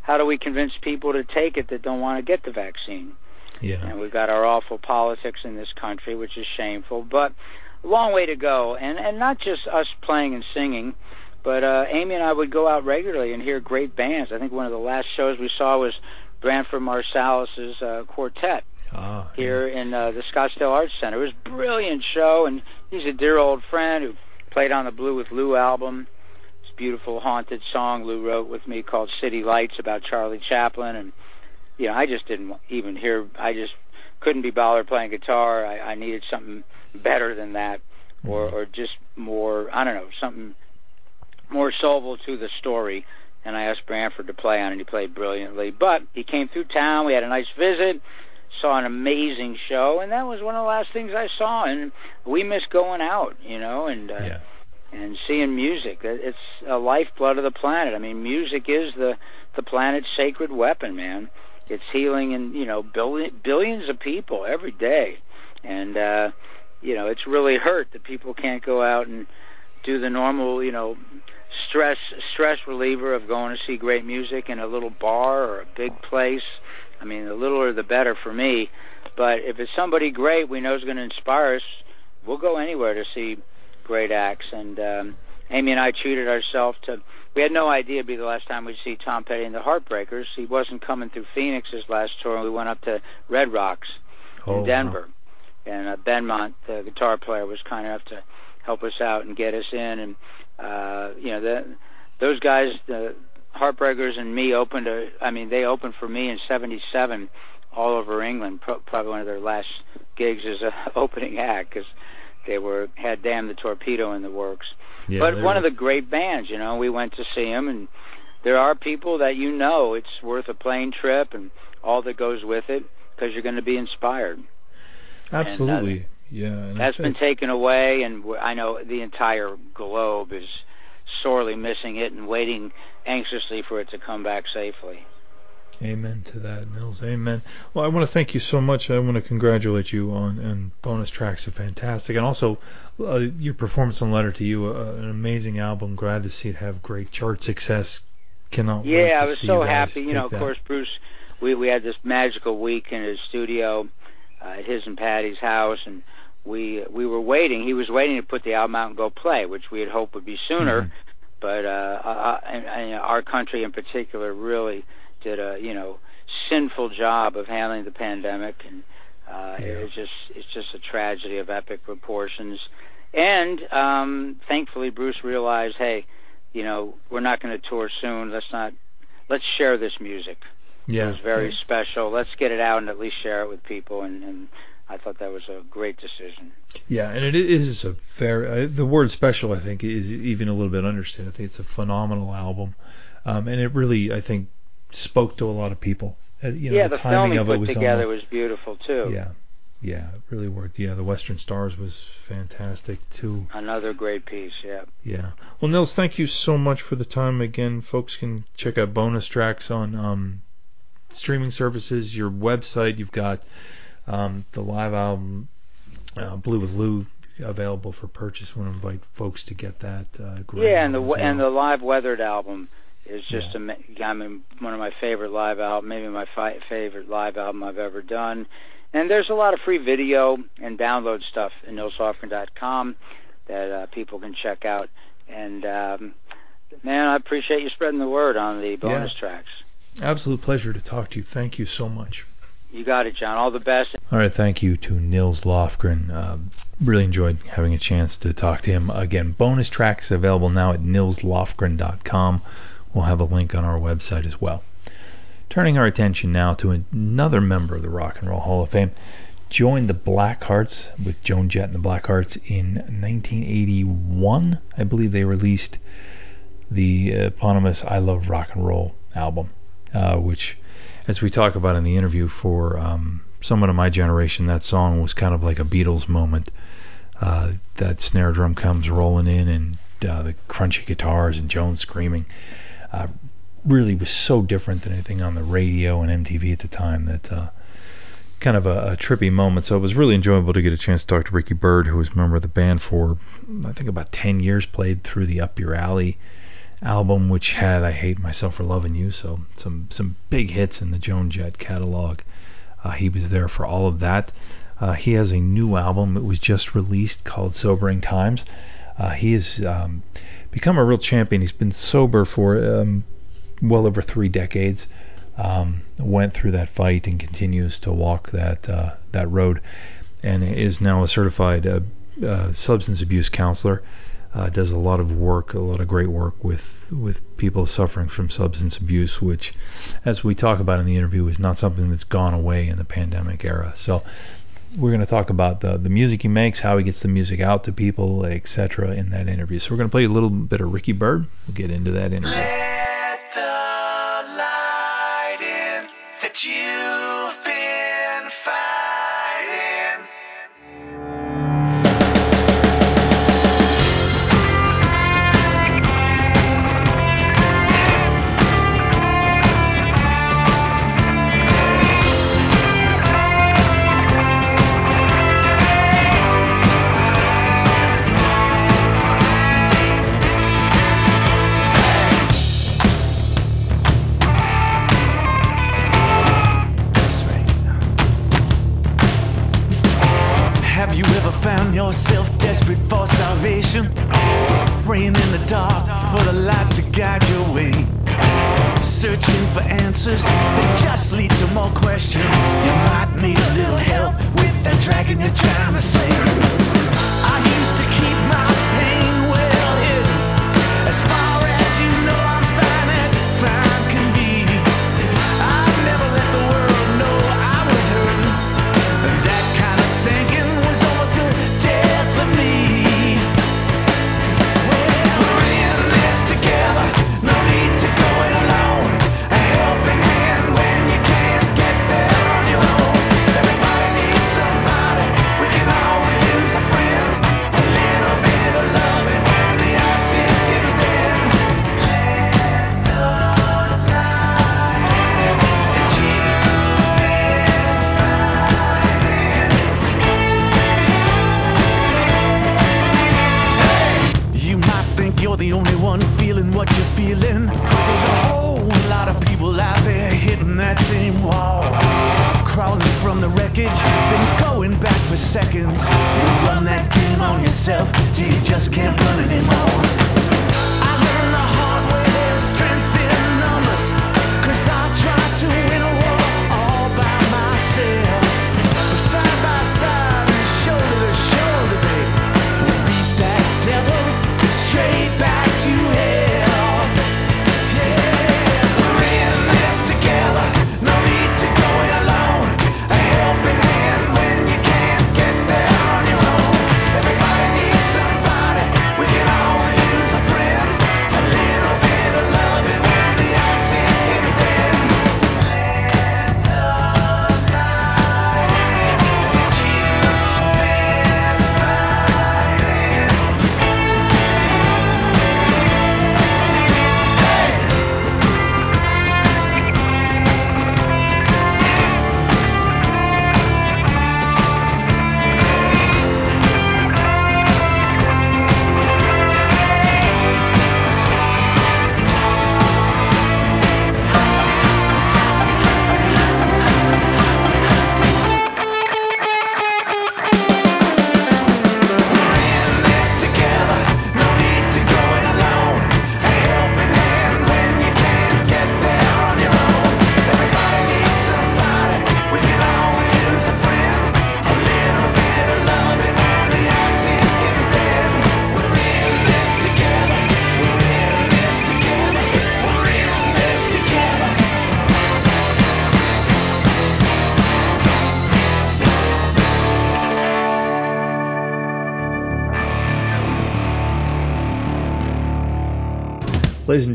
how do we convince people to take it that don't want to get the vaccine? Yeah. and we've got our awful politics in this country, which is shameful. But a long way to go, and and not just us playing and singing, but uh, Amy and I would go out regularly and hear great bands. I think one of the last shows we saw was Branford Marsalis's uh, quartet Ah. here in uh, the Scottsdale Arts Center. It was a brilliant show, and he's a dear old friend who played on the Blue with Lou album. This beautiful haunted song Lou wrote with me called City Lights about Charlie Chaplin, and you know I just didn't even hear. I just couldn't be bothered playing guitar. I, I needed something better than that, or or just more. I don't know something more soulful to the story. And I asked Branford to play on it. and He played brilliantly, but he came through town. We had a nice visit saw an amazing show, and that was one of the last things I saw. And we miss going out, you know, and uh, Yeah. and seeing music. It's a lifeblood of the planet. I mean, music is the the planet's sacred weapon, man. It's healing, and you know, billion, billions of people every day, and uh, you know, it's really hurt that people can't go out and do the normal, you know, stress stress reliever of going to see great music in a little bar or a big place. I mean, the littler the better for me. But if it's somebody great we know is going to inspire us, we'll go anywhere to see great acts. And um, Amy and I treated ourselves to. We had no idea it'd be the last time we'd see Tom Petty and the Heartbreakers. He wasn't coming through Phoenix his last tour, and we went up to Red Rocks Oh, in Denver. And uh, Benmont, the guitar player, was kind enough to help us out and get us in. And uh, you know, the, those guys, the Heartbreakers and me opened. A, I mean, they opened for me in '77 all over England. Pro- probably one of their last gigs as a opening act because they were had Damn the Torpedo in the works. Yeah, but one of the great bands, you know, we went to see them, and there are people that you know it's worth a plane trip and all that goes with it because you're going to be inspired. Absolutely. Yeah. That's been taken away, and I know the entire globe is sorely missing it and waiting anxiously for it to come back safely. Amen to that, Nils. Amen. Well, I want to thank you so much. I want to congratulate you on and bonus tracks are fantastic, and also uh, your performance on Letter to You, uh, an amazing album. Glad to see it have great chart success. Cannot wait Yeah, to I was see so you happy. You know, of that. course, Bruce, we we had this magical week in his studio uh, at his and Patty's house, and we we were waiting. He was waiting to put the album out and go play, which we had hoped would be sooner. Mhm. But uh, uh, and, and our country in particular really did a you know sinful job of handling the pandemic, and Uh, Yeah. It's just it's just a tragedy of epic proportions. And um, thankfully, Bruce realized, hey, you know, we're not going to tour soon. Let's not let's share this music. Yeah. It was very special. Let's get it out and at least share it with people. And, and I thought that was a great decision. Yeah, and it is a very uh, the word special I think is even a little bit understated. I think it's a phenomenal album, um, and it really I think spoke to a lot of people. Uh, you know, yeah, the, the timing of it was together almost, was beautiful too. yeah, yeah, it really worked. Yeah, the Western Stars was fantastic too. Another great piece. Yeah. Yeah. Well, Nils, thank you so much for the time. Again, folks can check out bonus tracks on um, streaming services, your website. You've got um, the live album, uh, Blue with Lou, available for purchase. want to invite folks to get that. Uh, great Yeah, and the as and the live weathered album is just Yeah. ama- I mean one of my favorite live album, maybe my fi- favorite live album I've ever done. And there's a lot of free video and download stuff in nilslofgren.com that uh, people can check out. And um, man, I appreciate you spreading the word on the bonus tracks. Absolute pleasure to talk to you. Thank you so much. You got it, John. All the best. All right, thank you to Nils Lofgren. Uh, really enjoyed having a chance to talk to him. Again, bonus tracks available now at nilslofgren.com. We'll have a link on our website as well. Turning our attention now to another member of the Rock and Roll Hall of Fame. Joined the Blackhearts with Joan Jett and the Blackhearts in 1981. I believe they released the eponymous I Love Rock and Roll album, uh, which as we talk about in the interview for um, someone of my generation, that song was kind of like a Beatles moment. Uh, that snare drum comes rolling in and uh, the crunchy guitars and Joan's screaming. Uh, really was so different than anything on the radio and MTV at the time that uh, kind of a, a trippy moment. So it was really enjoyable to get a chance to talk to Ricky Byrd, who was a member of the band for I think about 10 years, played through the Up Your Alley album, which had I Hate Myself for Loving You. So some some big hits in the Joan Jett catalog. Uh, he was there for all of that. Uh, he has a new album. It was just released called Sobering Times. Uh, he has um, become a real champion. He's been sober for um, well over three decades. Um, went through that fight and continues to walk that uh, that road, and is now a certified uh, uh, substance abuse counselor uh, does a lot of work, a lot of great work with with people suffering from substance abuse, which, as we talk about in the interview, is not something that's gone away in the pandemic era. So, we're going to talk about the the music he makes, how he gets the music out to people, etc. In that interview. So, we're going to play a little bit of Ricky Byrd. We'll get into that interview. For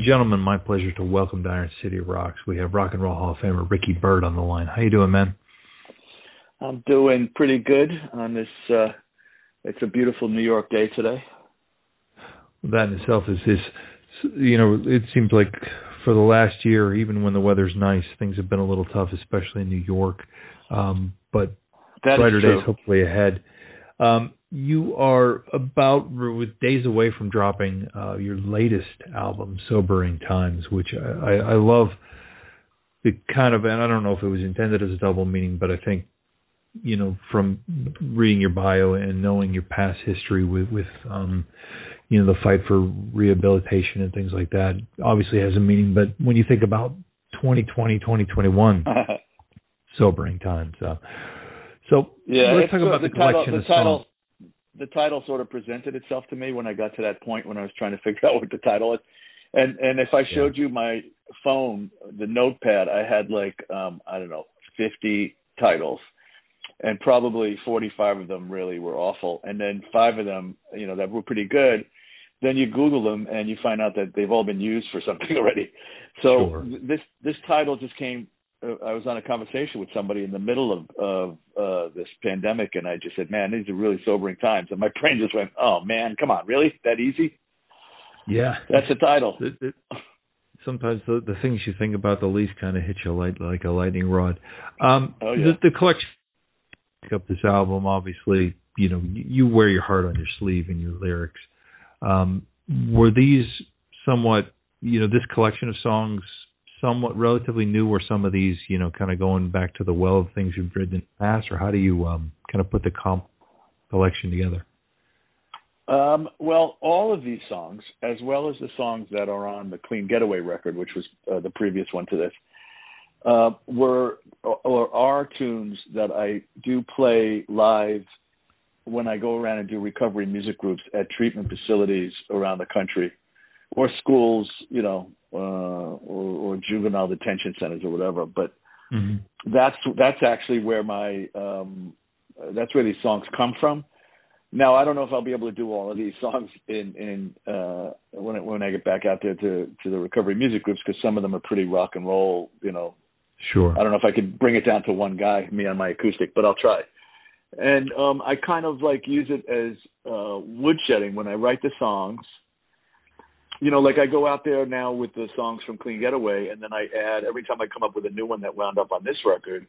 gentlemen, my pleasure to welcome to Iron City Rocks. We have Rock and Roll Hall of Famer Ricky Byrd on the line. How you doing, man? I'm doing pretty good on this. Uh, it's a beautiful New York day today. That in itself is is you know it seems like for the last year, even when the weather's nice, things have been a little tough, especially in New York. Um, but That brighter days hopefully ahead. Um, you are about with days away from dropping uh, your latest album, Sobering Times, which I, I, I love. The kind of, and I don't know if it was intended as a double meaning, but I think, you know, from reading your bio and knowing your past history with, with, um, you know, the fight for rehabilitation and things like that, obviously has a meaning. But when you think about 2020, 2021, sobering times. Uh, so yeah, let's talk about the, title. collection The of title, songs. The title sort of presented itself to me when I got to that point when I was trying to figure out what the title is. And and if I showed you my phone, the notepad, I had like um I don't know, 50 titles. And probably 45 of them really were awful. And then five of them, you know, that were pretty good. Then you Google them and you find out that they've all been used for something already. So Sure. th- this this title just came. I was on a conversation with somebody in the middle of of uh, this pandemic, and I just said, "Man, these are really sobering times." And my brain just went, "Oh man, come on, really? That easy? Yeah. That's the title." It- it- sometimes the, the things you think about the least kind of hit you light, like a lightning rod. Um, Oh, yeah. the, the collection pick up this album, obviously, you know, you, you wear your heart on your sleeve in your lyrics. Um, were these somewhat, you know, this collection of songs somewhat relatively new, or some of these, you know, kind of going back to the well of things you've written in the past, or how do you um, kind of put the comp collection together? Um, well, all of these songs, as well as the songs that are on the Clean Getaway record, which was uh, the previous one to this, uh, were or are tunes that I do play live when I go around and do recovery music groups at treatment facilities around the country, or schools, you know, uh, or, or juvenile detention centers or whatever. But Mm-hmm. that's that's actually where my um, that's where these songs come from. Now I don't know if I'll be able to do all of these songs in in uh, when I, when I get back out there to to the recovery music groups because some of them are pretty rock and roll. You know, Sure. I don't know if I could bring it down to one guy, me on my acoustic, but I'll try. And um, I kind of like use it as uh, woodshedding when I write the songs. You know, like I go out there now with the songs from Clean Getaway, and then I add every time I come up with a new one that wound up on this record.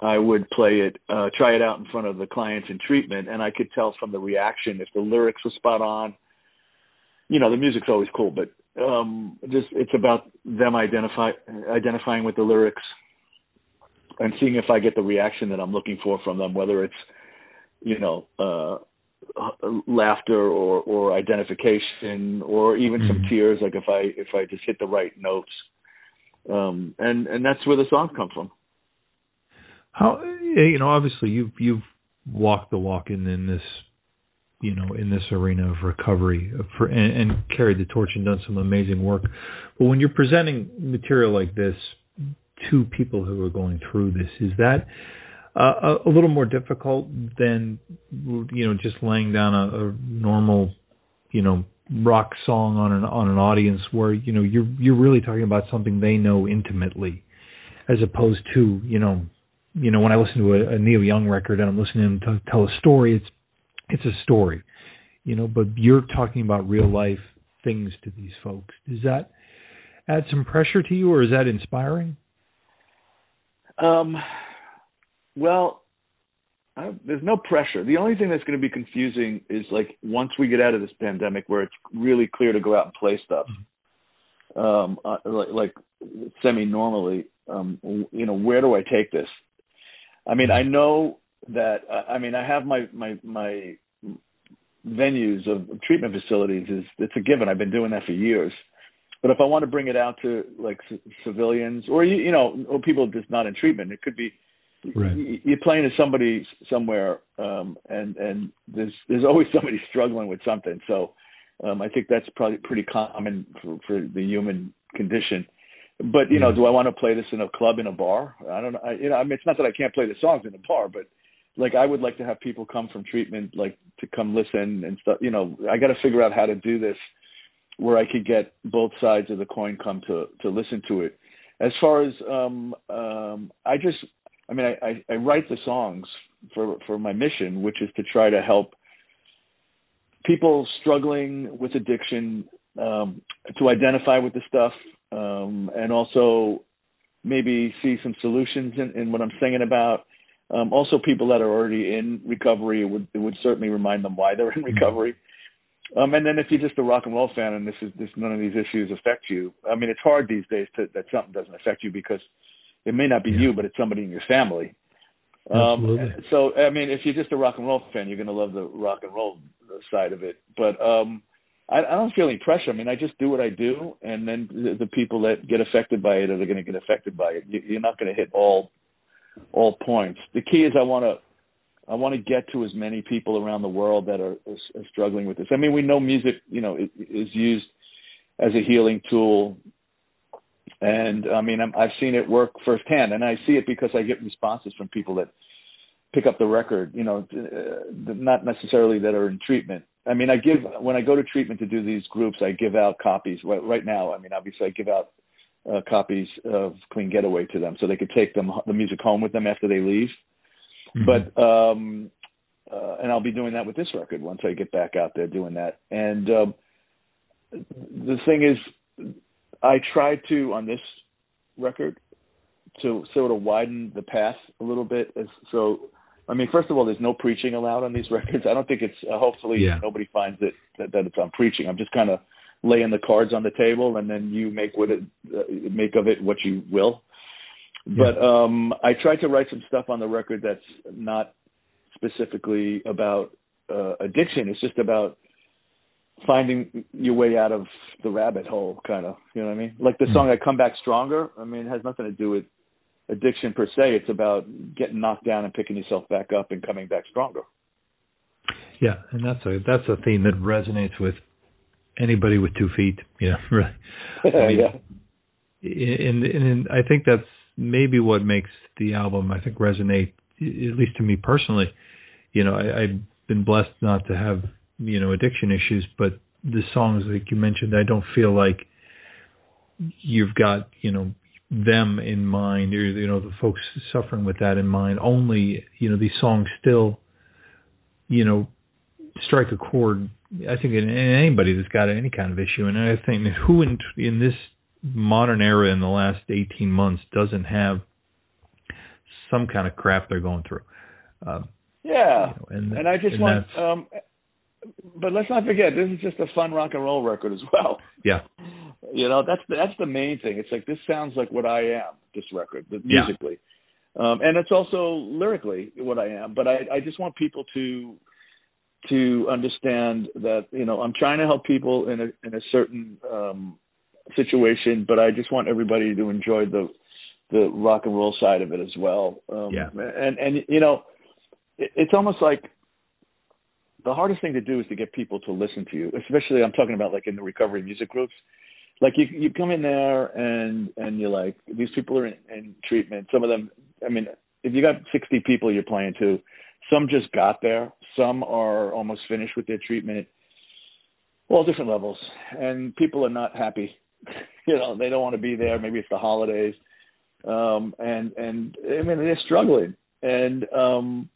I would play it, uh, try it out in front of the clients in treatment, and I could tell from the reaction if the lyrics were spot on. You know, the music's always cool, but um, just it's about them identify identifying with the lyrics and seeing if I get the reaction that I'm looking for from them, whether it's you know uh, laughter or or identification or even some Mhm. tears, like if I if I just hit the right notes. Um, and and that's where the songs come from. How you know? Obviously, you've you've walked the walk in in this, you know, in this arena of recovery for and, and carried the torch and done some amazing work. But when you're presenting material like this to people who are going through this, is that uh, a, a little more difficult than you know just laying down a, a normal, you know, rock song on an on an audience where you know you're you're really talking about something they know intimately, as opposed to you know you know, when I listen to a, a Neil Young record and I'm listening to him t- tell a story, it's it's a story, you know. But you're talking about real life things to these folks. Does that add some pressure to you, or is that inspiring? Um, well, I, there's no pressure. The only thing that's going to be confusing is like once we get out of this pandemic, where it's really clear to go out and play stuff, um, uh, like, like semi normally. Um, you know, where do I take this? I mean, I know that. Uh, I mean, I have my my my venues of treatment facilities is it's a given. I've been doing that for years. But if I want to bring it out to like c- civilians or you, you know or people just not in treatment, it could be Right. you're playing to somebody somewhere, um, and and there's there's always somebody struggling with something. So um, I think that's probably pretty common for, for the human condition. But you know, Yeah. do I want to play this in a club in a bar? I don't know. I, you know, I mean, it's not that I can't play the songs in a bar, but like I would like to have people come from treatment, like to come listen and stuff. You know, I got to figure out how to do this where I could get both sides of the coin come to to listen to it. As far as um, um, I just, I mean, I, I, I write the songs for for my mission, which is to try to help people struggling with addiction um, to identify with the stuff um, and also maybe see some solutions in, in what I'm singing about. Um, also, people that are already in recovery it would it would certainly remind them why they're in Mm-hmm. recovery. Um, and then if you're just a rock and roll fan and this is this none of these issues affect you, I mean it's hard these days to, that something doesn't affect you because it may not be Yeah. you, but it's somebody in your family. Um, so I mean, if you're just a rock and roll fan, you're going to love the rock and roll side of it. But um, I, I don't feel any pressure. I mean, I just do what I do, and then the, the people that get affected by it are going to get affected by it. You, you're not going to hit all all points. The key is I want to I want to get to as many people around the world that are, are, are struggling with this. I mean, we know music, you know, is, is used as a healing tool, and I mean, I'm, I've seen it work firsthand, and I see it because I get responses from people that pick up the record, you know, uh, not necessarily that are in treatment. I mean, I give when I go to treatment to do these groups, I give out copies. Right, right now, I mean, obviously, I give out uh, copies of Clean Getaway to them, so they could take them the music home with them after they leave. Mhm. But um, uh, and I'll be doing that with this record once I get back out there doing that. And um, the thing is, I tried to on this record to sort of widen the path a little bit. So, I mean, first of all, there's no preaching allowed on these records. I don't think it's. Uh, hopefully, Yeah. nobody finds it that, that it's on preaching. I'm just kind of laying the cards on the table, and then you make what it uh, make of it what you will. But um, I tried to write some stuff on the record that's not specifically about uh, addiction. It's just about finding your way out of the rabbit hole, kind of. You know what I mean? Like the song hmm. "I Come Back Stronger." I mean, it has nothing to do with addiction per se. It's about getting knocked down and picking yourself back up and coming back stronger. Yeah, and that's a that's a theme that resonates with anybody with two feet. You know, really. yeah. and, and, and I think that's maybe what makes the album I think resonate, at least to me personally. You know, I, I've been blessed not to have you know addiction issues, but the songs like you mentioned, I don't feel like you've got you know them in mind or you know the folks suffering with that in mind. Only you know these songs still, you know, strike a chord. I think in, in anybody that's got any kind of issue, and I think who in in this modern era in the last 18 months doesn't have some kind of crap they're going through. Um, Yeah. you know, and, and I just want um but let's not forget this is just a fun rock and roll record as well. yeah, You know, that's the, that's the main thing. It's like this sounds like what I am. This record, the- Yeah. musically, um, and it's also lyrically what I am. But I, I just want people to to understand that you know I'm trying to help people in a in a certain um, situation, but I just want everybody to enjoy the the rock and roll side of it as well. Um, Yeah. And and you know, it, it's almost like the hardest thing to do is to get people to listen to you, especially I'm talking about like in the recovery music groups. Like you you come in there and and you're like these people are in, in treatment. Some of them, I mean, if you got 60 people you're playing to, some just got there. Some are almost finished with their treatment. All different levels, and people are not happy. you know, they don't want to be there. Maybe it's the holidays, um, and and I mean they're struggling. And um,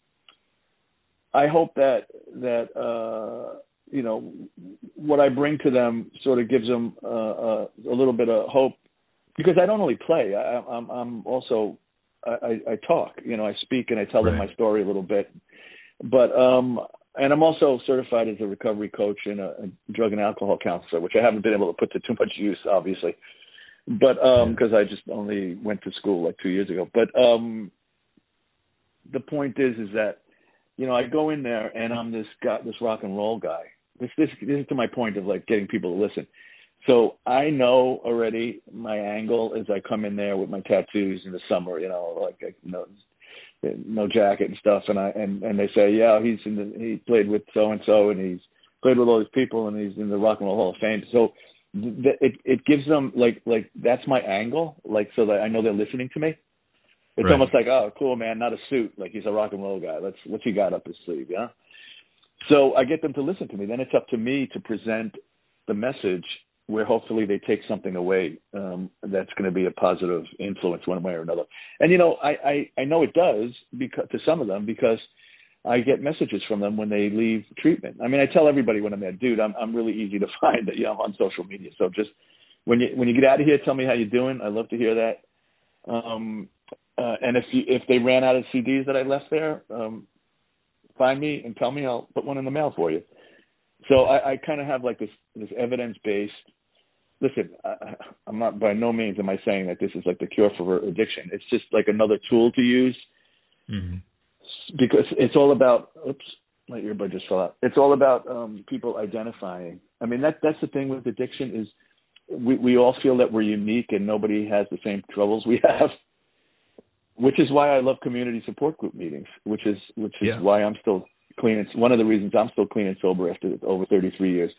I hope that that uh, you know what I bring to them sort of gives them uh, uh, a little bit of hope because I don't only play. I, I'm I'm also I, I, talk. You know, I speak and I tell them my story a little bit. But um, and I'm also certified as a recovery coach and a, a drug and alcohol counselor, which I haven't been able to put to too much use, obviously. But um, because I just only went to school like two years ago. But um, the point is, is that you know I go in there and I'm this guy, this rock and roll guy. This this this is to my point of like getting people to listen. So I know already my angle as I come in there with my tattoos in the summer, you know, like I, you know, no jacket and stuff, and I and and they say, yeah, he's in the he played with so and so, and he's played with all these people, and he's in the Rock and Roll Hall of Fame. So th- it it gives them like like that's my angle, like so that I know they're listening to me. It's Right. almost like, oh, cool, man, not a suit, like he's a rock and roll guy. Let's what's he got up his sleeve, yeah. So I get them to listen to me. Then it's up to me to present the message where hopefully they take something away um, that's going to be a positive influence one way or another. And you know, I, I I know it does because to some of them because I get messages from them when they leave treatment. I mean, I tell everybody when I'm there, dude, I'm I'm really easy to find. That you know, I'm on social media, so just when you when you get out of here, tell me how you're doing. I love to hear that. Um, uh, and if you if they ran out of CDs that I left there, um, find me and tell me. I'll put one in the mail for you. So I, I kind of have like this this evidence based. Listen, I, I'm not by no means am I saying that this is like the cure for addiction. It's just like another tool to use Mm-hmm. because it's all about. Oops, my earbud just fell out. It's all about um, people identifying. I mean that that's the thing with addiction is we we all feel that we're unique and nobody has the same troubles we have which is why I love community support group meetings, which is which is Yeah. why I'm still clean. It's one of the reasons I'm still clean and sober after over 33 years.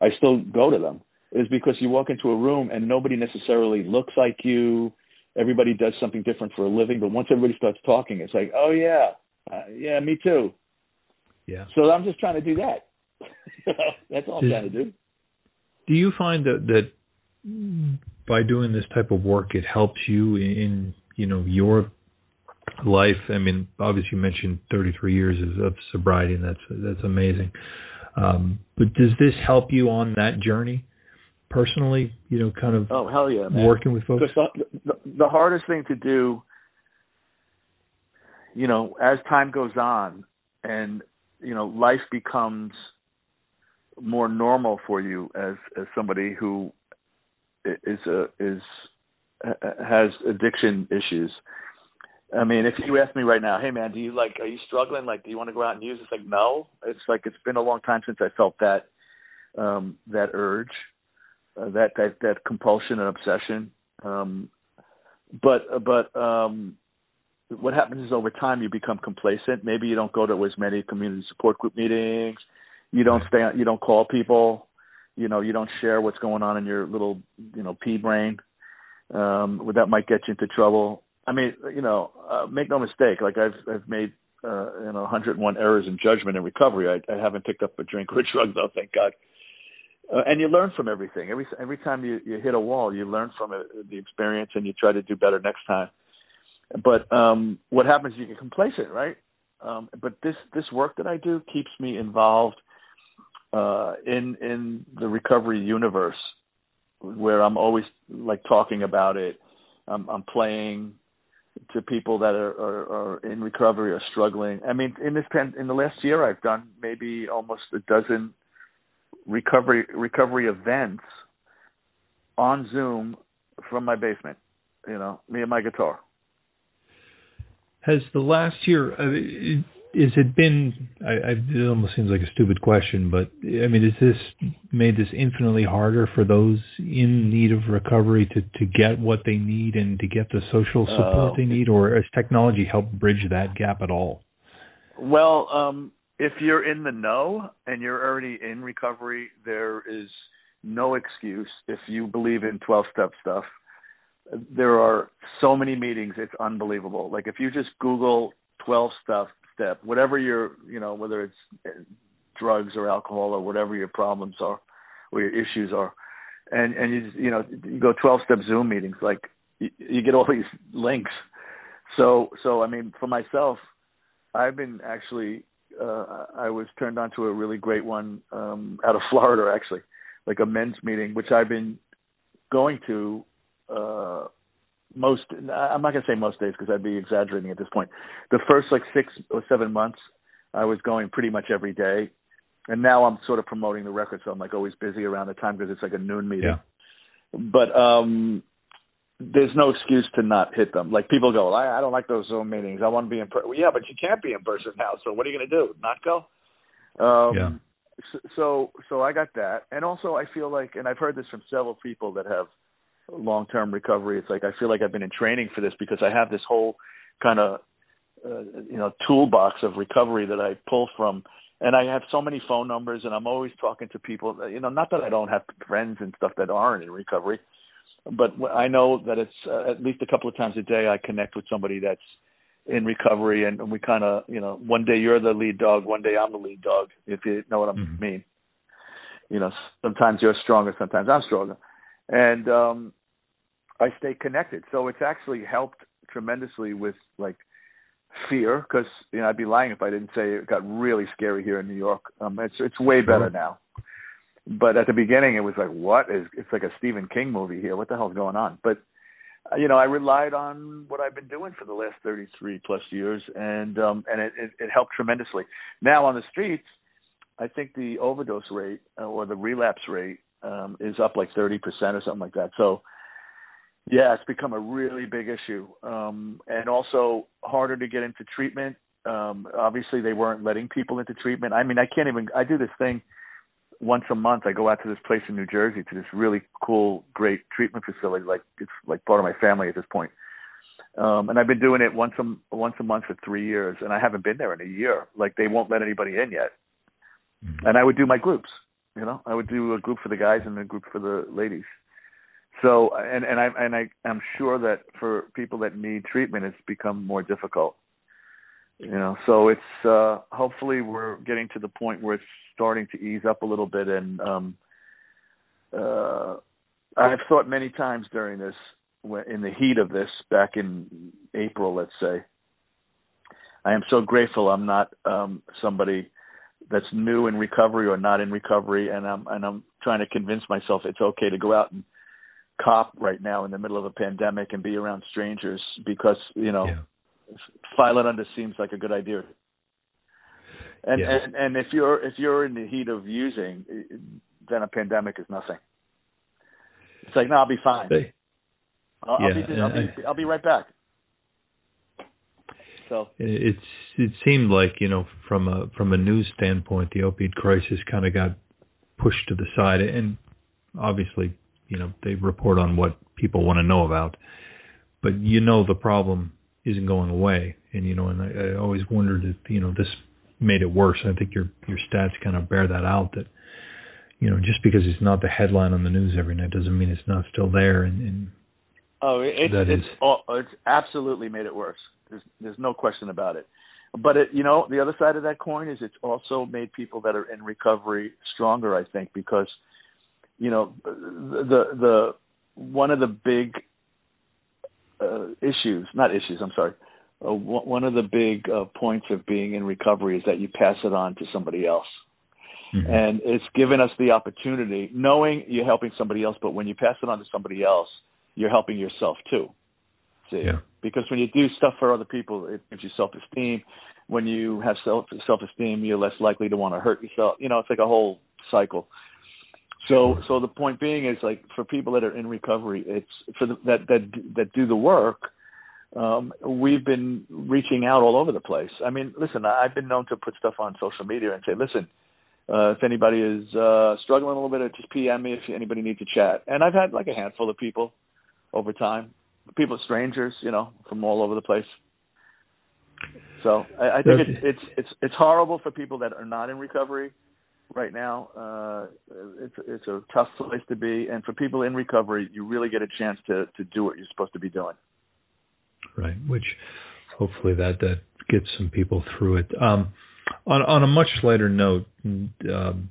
I still go to them is because you walk into a room and nobody necessarily looks like you. Everybody does something different for a living, but once everybody starts talking, it's like, oh yeah, uh, yeah, me too. Yeah. So I'm just trying to do that. That's all I'm trying to do. Do you find that that by doing this type of work, it helps you in, you know your life? I mean, obviously you mentioned 33 years of- of sobriety, and that's that's amazing. Um, but does this help you on that journey personally? You know, kind of Oh hell yeah, man. working with folks. The, the, the hardest thing to do, you know, as time goes on and, you know, life becomes more normal for you as, as somebody who is a, is, has addiction issues. I mean, if you ask me right now, hey man, do you like, are you struggling? Like, do you want to go out and use? It's like, no. It's like it's been a long time since I felt that, um, that urge uh, that that that compulsion and obsession. Um, but but um, what happens is over time you become complacent. Maybe you don't go to as many community support group meetings. You don't stay. You don't call people. You know. You don't share what's going on in your little you know pea brain. Um, that might get you into trouble. I mean, you know, uh, make no mistake. Like I've I've made uh, you know 101 errors in judgment and recovery. I, I haven't picked up a drink or a drug though, thank God uh, and you learn from everything. Every every time you you hit a wall, you learn from it, the experience, and you try to do better next time. But um, what happens? You get complacent, right? Um, but this this work that I do keeps me involved uh, in in the recovery universe, where I'm always like talking about it. I'm, I'm playing to people that are, are, are in recovery or struggling. I mean, in this in the last year, I've done maybe almost a dozen recovery recovery events on Zoom from my basement. You know, me and my guitar. Has the last year, uh, is it been? I, I, it almost seems like a stupid question, but I mean, has this made this infinitely harder for those in need of recovery to to get what they need and to get the social support Uh, they need, or has technology helped bridge that gap at all? Well, um, if you're in the know and you're already in recovery, there is no excuse if you believe in 12 step stuff. There are so many meetings, it's unbelievable. Like if you just Google 12 stuff step, whatever your, you know, whether it's uh, drugs or alcohol or whatever your problems are or your issues are, and and you you know you go 12 step Zoom meetings, like you, you get all these links. So so I mean for myself, I've been actually uh, I was turned on to a really great one um, out of Florida, actually, like a men's meeting, which I've been going to uh, most. I'm not gonna say most days because I'd be exaggerating at this point. The first like six or seven months, I was going pretty much every day, and now I'm sort of promoting the record, so I'm like always busy around the time because it's like a noon meeting. Yeah. But um there's no excuse to not hit them. Like people go, I, I don't like those Zoom meetings. I want to be in person. Well, yeah, but you can't be in person now. So what are you going to do? Not go? Um, Yeah. So so I got that, and also I feel like, and I've heard this from several people that have long-term recovery. It's like I feel like I've been in training for this because I have this whole kind of uh, you know toolbox of recovery that I pull from and I have so many phone numbers, and I'm always talking to people. You know, not that I don't have friends and stuff that aren't in recovery, but I know that it's uh, at least a couple of times a day I connect with somebody that's in recovery, and and we kind of, you know, one day you're the lead dog, one day I'm the lead dog, if you know what I Mhm. mean. You know, sometimes you're stronger, sometimes I'm stronger, and um, I stay connected. So it's actually helped tremendously with like fear because you know I'd be lying if I didn't say it got really scary here in New York. Um, it's it's way better now, but at the beginning it was like what is it's like a Stephen King movie here. What the hell's going on? But uh, you know I relied on what I've been doing for the last 33 plus years, and um, and it, it, it helped tremendously. Now on the streets, I think the overdose rate uh, or the relapse rate um, is up like 30% or something like that. So yeah, it's become a really big issue, um, and also harder to get into treatment. Um, obviously, they weren't letting people into treatment. I mean, I can't even. I do this thing once a month. I go out to this place in New Jersey to this really cool, great treatment facility. Like it's like part of my family at this point. Um, and I've been doing it once a once a month for three years, and I haven't been there in a year. Like they won't let anybody in yet. Mm-hmm. And I would do my groups. You know, I would do a group for the guys and a group for the ladies. So and and I and I I'm sure that for people that need treatment, it's become more difficult. You know, so it's uh, hopefully we're getting to the point where it's starting to ease up a little bit. And um, uh, I've thought many times during this, in the heat of this, back in April, let's say, I am so grateful I'm not um, somebody that's new in recovery or not in recovery, and I'm and I'm trying to convince myself it's okay to go out and cop right now in the middle of a pandemic and be around strangers because you know yeah. file it under seems like a good idea and yeah. and and if you're if you're in the heat of using then a pandemic is nothing it's like no i'll be fine. I'll, yeah, I'll, be, I'll, be, I'll be right back so it's it seemed like you know from a from a news standpoint the opioid crisis kind of got pushed to the side. And obviously you know they report on what people want to know about. But you know the problem isn't going away. And you know and I, I always wondered if you know this made it worse. I think your your stats kind of bear that out that you know just because it's not the headline on the news every night doesn't mean it's not still there. And, and oh it, that it's is, all, it's absolutely made it worse there's there's no question about it but it, you know the other side of that coin is it's also made people that are in recovery stronger i think because you know the the one of the big uh, issues, not issues, I'm sorry. Uh, one of the big uh, points of being in recovery is that you pass it on to somebody else. Mm-hmm. And it's given us the opportunity, knowing you're helping somebody else, but when you pass it on to somebody else, you're helping yourself too. See? Yeah. Because when you do stuff for other people, it gives you self esteem. When you have self self esteem, you're less likely to want to hurt yourself. You know, it's like a whole cycle. So, so the point being is like for people that are in recovery, it's for the, that that that do the work. Um, we've been reaching out all over the place. I mean, listen, I've been known to put stuff on social media and say, listen, uh, if anybody is uh, struggling a little bit, just PM me if anybody needs to chat. And I've had like a handful of people over time, people, strangers, you know, from all over the place. So I, I think it's it's it's it's horrible for people that are not in recovery right now. Uh, it's it's a tough place to be, and for people in recovery, you really get a chance to to do what you're supposed to be doing. Right, which hopefully that that gets some people through it. Um, on on a much lighter note, um,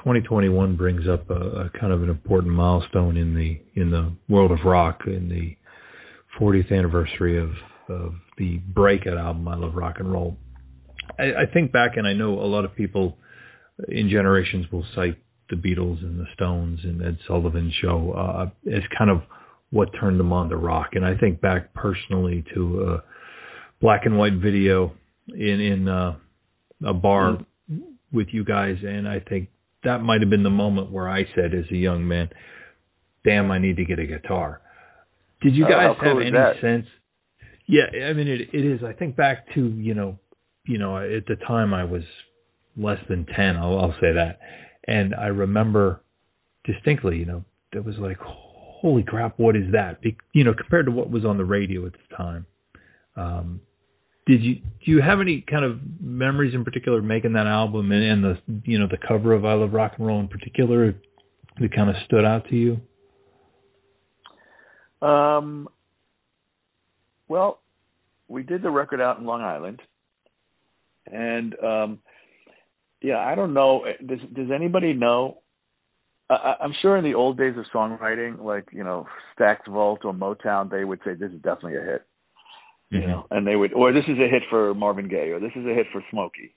2021 brings up a, a, kind of an important milestone in the in the world of rock in the 40th anniversary of of the breakout album I Love Rock and Roll. I, I think back, and I know a lot of people in generations will cite the Beatles and the Stones and Ed Sullivan show uh, as kind of what turned them on to rock. And I think back personally to a black and white video in in uh, a bar mm-hmm. with you guys, and I think that might have been the moment where I said, as a young man, "Damn, I need to get a guitar." Did you guys cool have any that? sense? Yeah, I mean it. It is. I think back to you know, you know, at the time I was less than 10, I'll, I'll say that. And I remember distinctly, you know, it was like, holy crap, what is that? Be, you know, compared to what was on the radio at the time. Um, did you do you have any kind of memories in particular making that album and, and the you know the cover of I Love Rock and Roll in particular that kind of stood out to you? Um, well, we did the record out in Long Island, and um, yeah, I don't know. Does does anybody know I, I'm sure in the old days of songwriting, like you know Stax Vault or Motown, they would say this is definitely a hit. You know, and they would, or this is a hit for Marvin Gaye, or this is a hit for Smokey.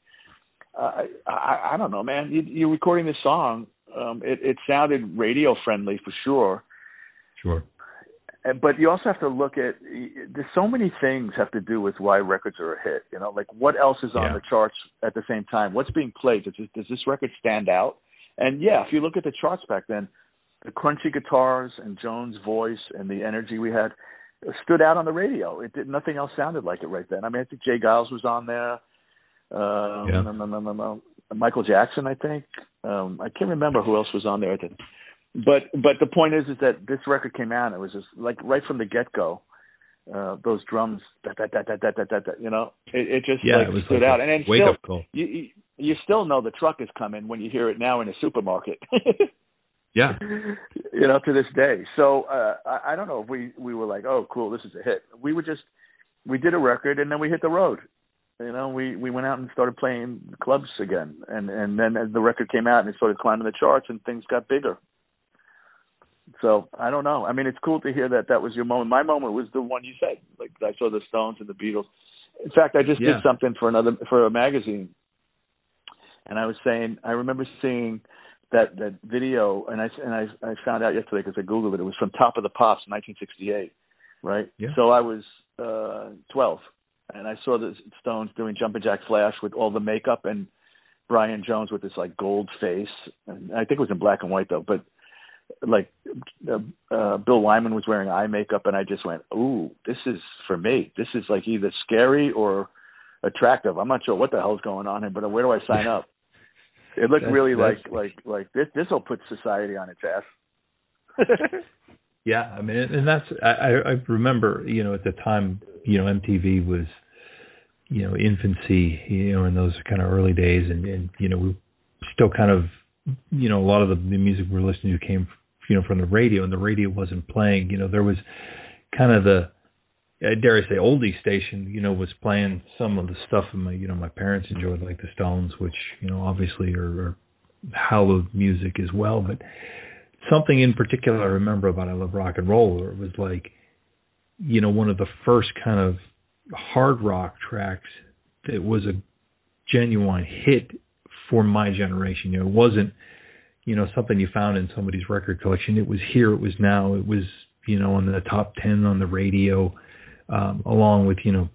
Uh, I, I don't know, man. You, you're recording this song. Um, it, it sounded radio friendly for sure. Sure. But you also have to look at. There's so many things have to do with why records are a hit. You know, like what else is on Yeah. the charts at the same time? What's being played? Does this, does this record stand out? And yeah, if you look at the charts back then, the crunchy guitars and Joan's voice and the energy we had stood out on the radio. It did nothing else sounded like it right then. I mean, I think J. Geils was on there. Um, Yeah. no, no, no, no. Michael Jackson, I think. Um, I can't remember who else was on there. But but the point is, is that this record came out. And it was just like right from the get go. Uh, those drums, that that that that that that that, that you know, it, it just Yeah, like it was stood like out. And then wake still, up call. you, you you still know the truck is coming when you hear it now in a supermarket. Yeah. you know, to this day. So uh, I, I don't know if we we were like, oh, cool, this is a hit. We were just we did a record and then we hit the road. You know, we we went out and started playing clubs again, and and then the record came out and it started climbing the charts and things got bigger. So I don't know. I mean, it's cool to hear that that was your moment. My moment was the one you said. Like I saw the Stones and the Beatles. In fact, I just Yeah. did something for another for a magazine, and I was saying I remember seeing that that video, and I and I I found out yesterday because I googled it. It was from Top of the Pops, 1968, right? Yeah. So I was uh 12, and I saw the Stones doing Jumpin' Jack Flash with all the makeup and Brian Jones with this like gold face, and I think it was in black and white though, but like uh, uh Bill Wyman was wearing eye makeup, and I just went, "Ooh, this is for me. This is like either scary or attractive. I'm not sure what the hell's going on here, but where do I sign up?" It looked That's- really like that's- like like this. This will put society on its ass. Yeah, I mean, and that's I, I I remember, you know, at the time, you know, MTV was, you know, infancy, you know, in those kind of early days, and and you know, we still kind of, you know, a lot of the, the music we were listening to came, you know, from the radio, and the radio wasn't playing. You know, there was kind of the, I dare I say, oldie station, you know, was playing some of the stuff that my, you know, my parents enjoyed, like the Stones, which you know, obviously are, are hallowed music as well, but something in particular I remember about I Love Rock and Roll where it was like, you know, one of the first kind of hard rock tracks that was a genuine hit for my generation. You know, it wasn't, you know, something you found in somebody's record collection. It was here, it was now, it was, you know, in the top ten on the radio, um, along with, you know,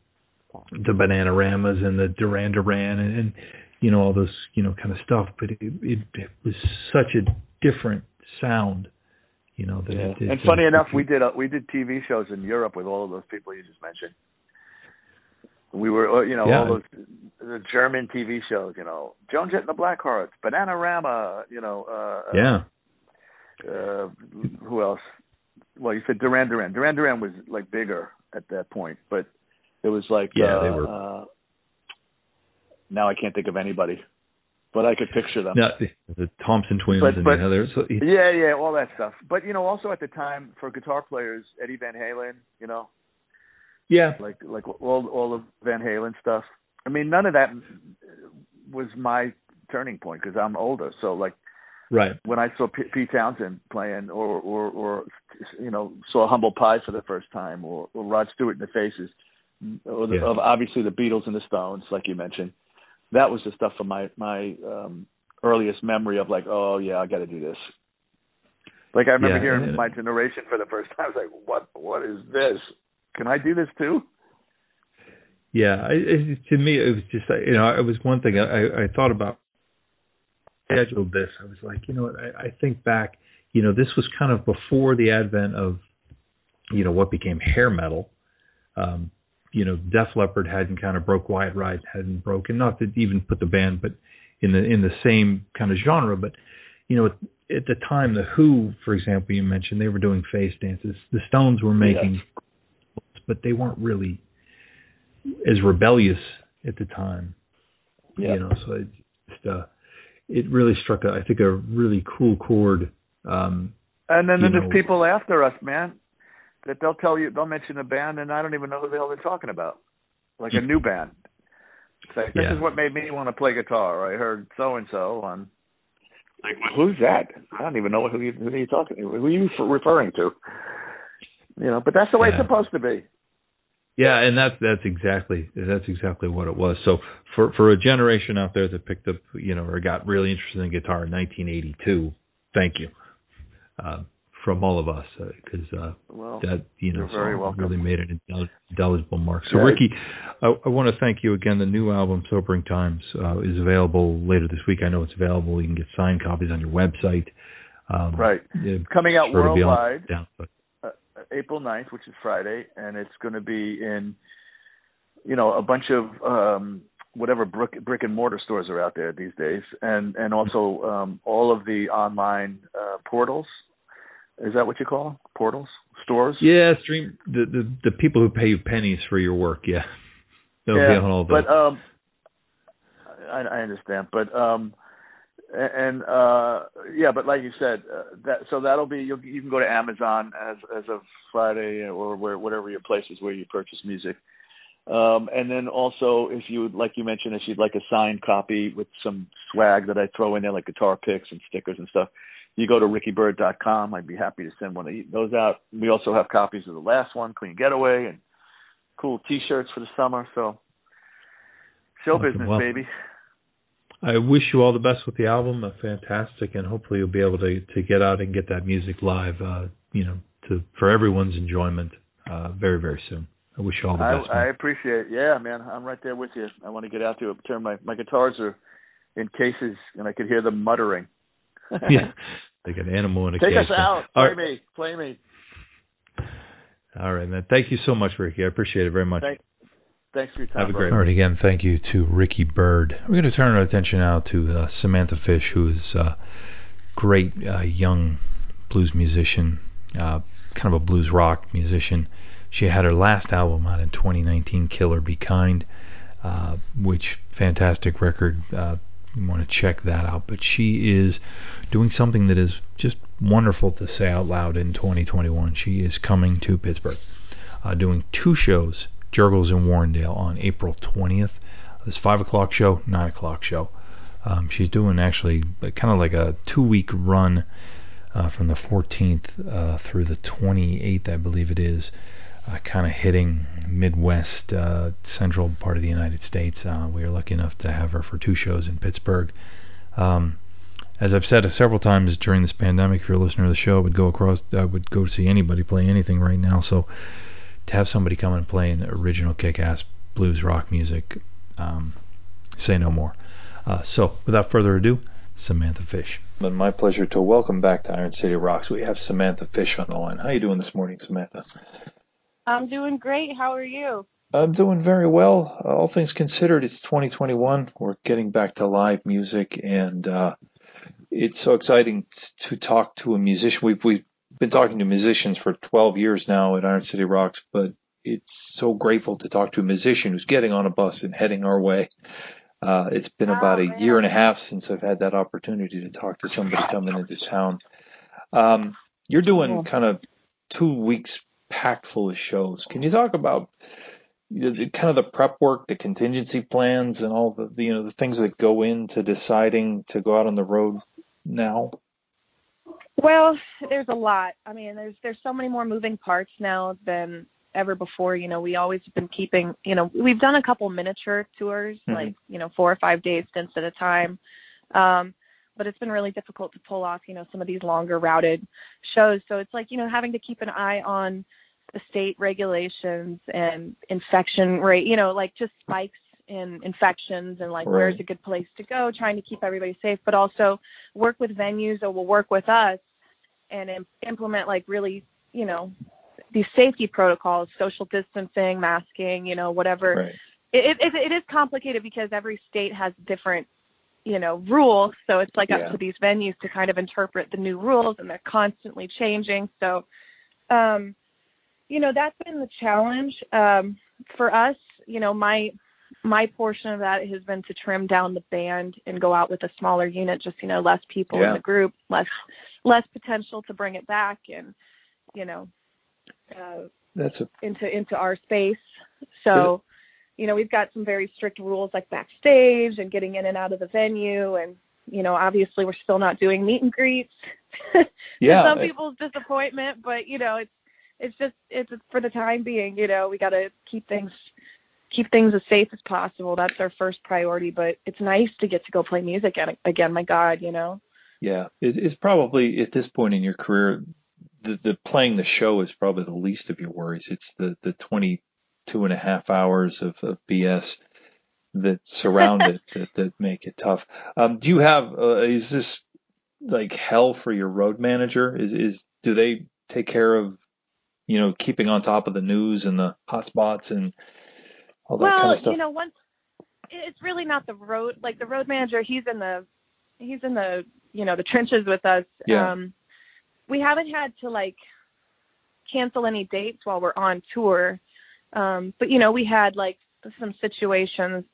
the Bananaramas and the Duran Duran and, and you know, all this, you know, kind of stuff. But it, it, it was such a different sound, you know. That Yeah. it, and funny it- enough, we did uh, we did TV shows in Europe with all of those people you just mentioned. We were, uh, you know, Yeah. all those the German TV shows, you know, Joan Jett and the Blackhearts, Bananarama, you know, uh, yeah, uh, who else? Well, you said Duran Duran. Duran Duran was like bigger at that point, but it was like Yeah, uh, they were. Uh, now I can't think of anybody, but I could picture them. no, the, Thompson twins But- and but- the others. So, Yeah, yeah, all that stuff. But you know, also at the time for guitar players, Eddie Van Halen, you know, yeah, like like all all of Van Halen stuff. I mean, none of that was my turning point because I'm older. So like right. when I saw P- Pete Townshend playing, or or or you know saw Humble Pie for the first time, or, or Rod Stewart in the Faces, or the, Yeah. of obviously the Beatles and the Stones, like you mentioned. That was the stuff from my my um earliest memory of like, oh yeah, I got to do this. Like I remember Yeah, hearing and- my generation for the first time. I was like, what what is this? Can I do this too? Yeah, I, it, to me, it was just you know, it was one thing I, I thought about. Scheduled this, I was like, you know what? I, I think back, you know, this was kind of before the advent of, you know, what became hair metal. Um, you know, Def Leppard hadn't kind of broke, Quiet Riot hadn't broken, not to even put the band, but in the in the same kind of genre. But you know, at, at the time, the Who, for example, you mentioned they were doing face dances. The Stones were making, but they weren't really as rebellious at the time. Yeah. You know, so it just uh, it really struck a I think a really cool chord. Um, And then you there's people after us, man, that they'll tell you they'll mention a band and I don't even know who the hell they're talking about. Like a new band. It's like this Yeah. is what made me want to play guitar. I heard so and so on Like, who's that? I don't even know who you who you talking. Who are you referring to? You know, but that's the way Yeah. it's supposed to be. Yeah, and that's that's exactly that's exactly what it was. So for for a generation out there that picked up, you know, or got really interested in guitar in 1982, thank you uh, from all of us because uh, Well, that you know song really made an indelible mark. So Yeah. Ricky, I, I want to thank you again. The new album Sobering Times uh, is available later this week. I know it's available. You can get signed copies on your website. Um, Right. Coming out sure to be on- worldwide. April 9th, which is Friday, and it's going to be in, you know, a bunch of um, whatever brick, brick and mortar stores are out there these days, and and also um, all of the online uh, portals. Is that what you call them? Portals, stores. Yeah, stream the, the the people who pay you pennies for your work. Yeah, they'll be on all those. but um, I, I understand, but um, and uh, yeah, but like you said, uh, that so that'll be you you can go to Amazon as as of Friday or where whatever your place is where you purchase music. Um, and then also, if you would, like you mentioned, if you'd like a signed copy with some swag that I throw in there, like guitar picks and stickers and stuff, you go to rickybyrd.com. I'd be happy to send one of those out. We also have copies of the last one, Clean Getaway, and cool T-shirts for the summer. So, show business, Well, baby. I wish you all the best with the album. Uh, fantastic, and hopefully you'll be able to to get out and get that music live. Uh, you know, to for everyone's enjoyment. Uh, very very soon. I wish you all the I, best. I man. appreciate. Yeah, man, I'm right there with you. I want to get out to it. Turn my my guitars are in cases, and I could hear them muttering. yeah, like an animal in a case. Take cage. us out. All Play right. me. Play me. All right, man. Thank you so much, Ricky. I appreciate it very much. Thank, thanks for your time. Have a brother. great All right, again, thank you to Ricky Byrd. We're going to turn our attention now to uh, Samantha Fish, who is a great uh, young blues musician, uh, kind of a blues rock musician. She had her last album out in 2019, Kill or Be Kind, uh, which fantastic record. Uh, you want to check that out. But she is doing something that is just wonderful to say out loud in 2021. She is coming to Pittsburgh, uh, doing two shows, Jergel's in Warrendale on April 20th. This five o'clock show, nine o'clock show. Um, she's doing actually kind of like a two week run uh, from the 14th uh, through the 28th, I believe it is, uh, kind of hitting Midwest, uh, central part of the United States. Uh, we are lucky enough to have her for two shows in Pittsburgh. Um, as I've said several times during this pandemic, if you're a listener to the show, I would go across, I would go see anybody play anything right now. So to have somebody come and play an original kick-ass blues rock music, um, say no more. Uh, so without further ado, Samantha Fish. And my pleasure to welcome back to Iron City Rocks. We have Samantha Fish on the line. How are you doing this morning, Samantha? I'm doing great. How are you? I'm doing very well. Uh, all things considered, it's 2021. We're getting back to live music, and uh, it's so exciting to talk to a musician. We've we've been talking to musicians for 12 years now at Iron City Rocks, but it's so grateful to talk to a musician who's getting on a bus and heading our way. Uh, it's been about a year and a half since I've had that opportunity to talk to somebody coming into town. Um, you're doing kind of two weeks packed full of shows. Can you talk about you know, the, kind of the prep work, the contingency plans, and all the you know the things that go into deciding to go out on the road now? Well, there's a lot. I mean, there's there's so many more moving parts now than ever before. You know, we always have been keeping. You know, we've done a couple miniature tours, Mhm. like you know, four or five days stints at a time. Um, but it's been really difficult to pull off, you know, some of these longer routed shows. So it's like, you know, having to keep an eye on the state regulations and infection rate, you know, like just spikes in infections and like Right. where's a good place to go, trying to keep everybody safe, but also work with venues that will work with us and im- implement like really, you know, these safety protocols, social distancing, masking, you know, whatever. Right. It, it, it is complicated because every state has different, you know, rules. So it's like Yeah. up to these venues to kind of interpret the new rules, and they're constantly changing. So, um, you know, that's been the challenge um, for us. You know, my my portion of that has been to trim down the band and go out with a smaller unit, just you know, less people in the group, less less potential to bring it back, and you know, uh, That's a into into our space. So, you know, we've got some very strict rules like backstage and getting in and out of the venue and you know, obviously we're still not doing meet and greets. Yeah, some people's disappointment, but you know, it's it's just it's for the time being. You know, we got to keep things keep things as safe as possible. That's our first priority. But it's nice to get to go play music again. Again, my God, you know. Yeah, it, it's probably at this point in your career, the, the playing the show is probably the least of your worries. It's the the 22 and a half hours of, of BS that surround it that, that make it tough. Um, do you have, uh, is this like hell for your road manager? Is, is, do they take care of, you know, keeping on top of the news and the hotspots and all that well, kind of stuff? Well, you know, once it's really not the road like the road manager. He's in the he's in the you know the trenches with us. Yeah. Um, we haven't had to like cancel any dates while we're on tour, um, but you know we had like some situations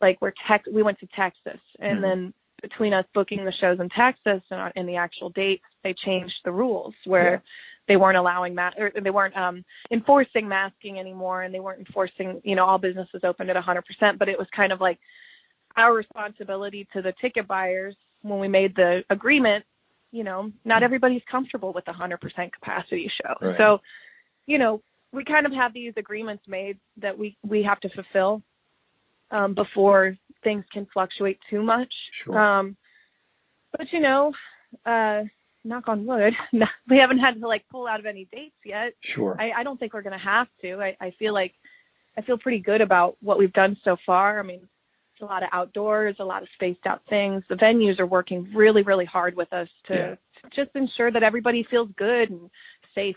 like where Tex we went to Texas and Mhm. then between us booking the shows in Texas and, our- and the actual dates, they changed the rules where Yeah. they weren't allowing ma- or they weren't um, enforcing masking anymore, and they weren't enforcing you know all businesses open at 100%. But it was kind of like our responsibility to the ticket buyers when we made the agreement. You know, not everybody's comfortable with a 100% capacity show, Right. so you know we kind of have these agreements made that we we have to fulfill um, before things can fluctuate too much. Sure. Um, but you know, uh, knock on wood, we haven't had to like pull out of any dates yet. Sure. I, I don't think we're going to have to. I, I feel like I feel pretty good about what we've done so far. I mean, a lot of outdoors, a lot of spaced out things. The venues are working really, really hard with us to, Yeah. to just ensure that everybody feels good and safe.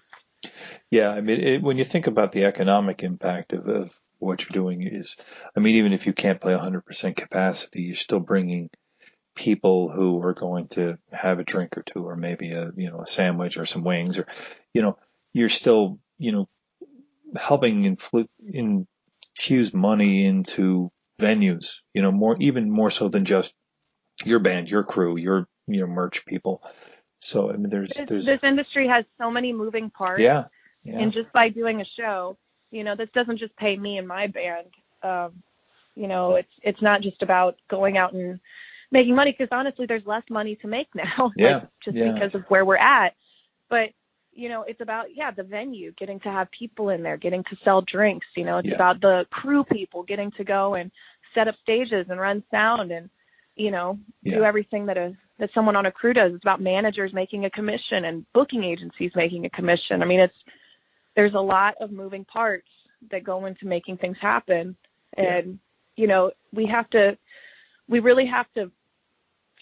Yeah, I mean, it, when you think about the economic impact of, of what you're doing is, I mean, even if you can't play 100% capacity, you're still bringing people who are going to have a drink or two, or maybe a, you know, a sandwich or some wings, or, you know, you're still, you know, helping influ- infuse money into venues, you know, more, even more so than just your band, your crew, your, you know, merch people. So, I mean, there's, there's, this industry has so many moving parts. yeah, yeah, and just by doing a show you know this doesn't just pay me and my band um you know it's it's not just about going out and making money because honestly there's less money to make now Yeah, like, just yeah. because of where we're at but you know it's about yeah the venue getting to have people in there getting to sell drinks you know it's Yeah. about the crew people getting to go and set up stages and run sound and you know do everything that a that someone on a crew does. It's about managers making a commission and booking agencies making a commission. I mean it's there's a lot of moving parts that go into making things happen. And you know we have to we really have to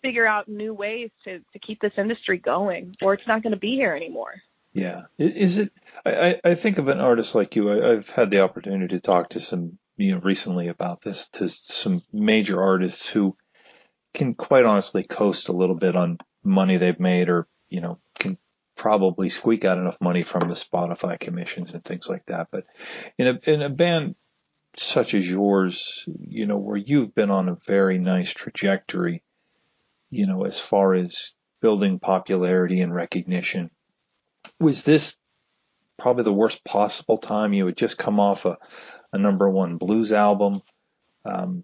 figure out new ways to to keep this industry going or it's not going to be here anymore Yeah. Is it? I, I- think of an artist like you. I, I've had the opportunity to talk to some, you know, recently about this to some major artists who can quite honestly coast a little bit on money they've made, or you know, can probably squeak out enough money from the Spotify commissions and things like that. But in a in a band such as yours, you know, where you've been on a very nice trajectory, you know, as far as building popularity and recognition was this probably the worst possible time? You had just come off a, a number one blues album. Um,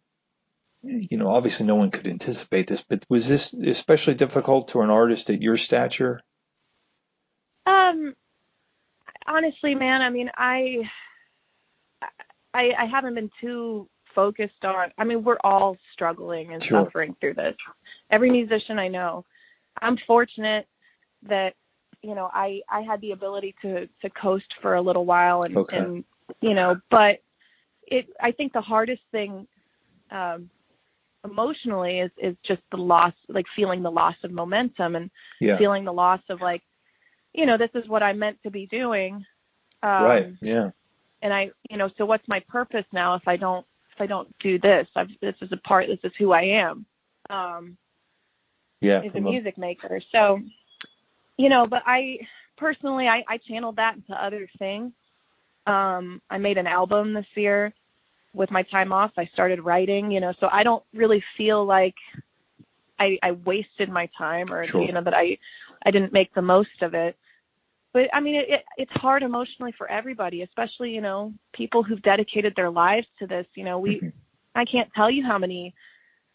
you know, obviously no one could anticipate this, but was this especially difficult to an artist at your stature? Um, honestly, man, I mean, I, I, I haven't been too focused on. I mean, we're all struggling and Sure. suffering through this. Every musician I know. I'm fortunate that you know I I had the ability to to coast for a little while and Okay. and you know, but it I think the hardest thing. Um, emotionally is is just the loss like feeling the loss of momentum and Yeah. feeling the loss of like you know this is what i meant to be doing um, right. Yeah. and i you know so what's my purpose now if i don't if i don't do this I've, this is a part this is who i am um Yeah. is a a- music maker so you know but i personally i i channeled that into other things um i made an album this year with my time off i started writing you know so i don't really feel like i i wasted my time or Sure. you know that i i didn't make the most of it but i mean it, it it's hard emotionally for everybody especially you know people who've dedicated their lives to this you know we Mhm. i can't tell you how many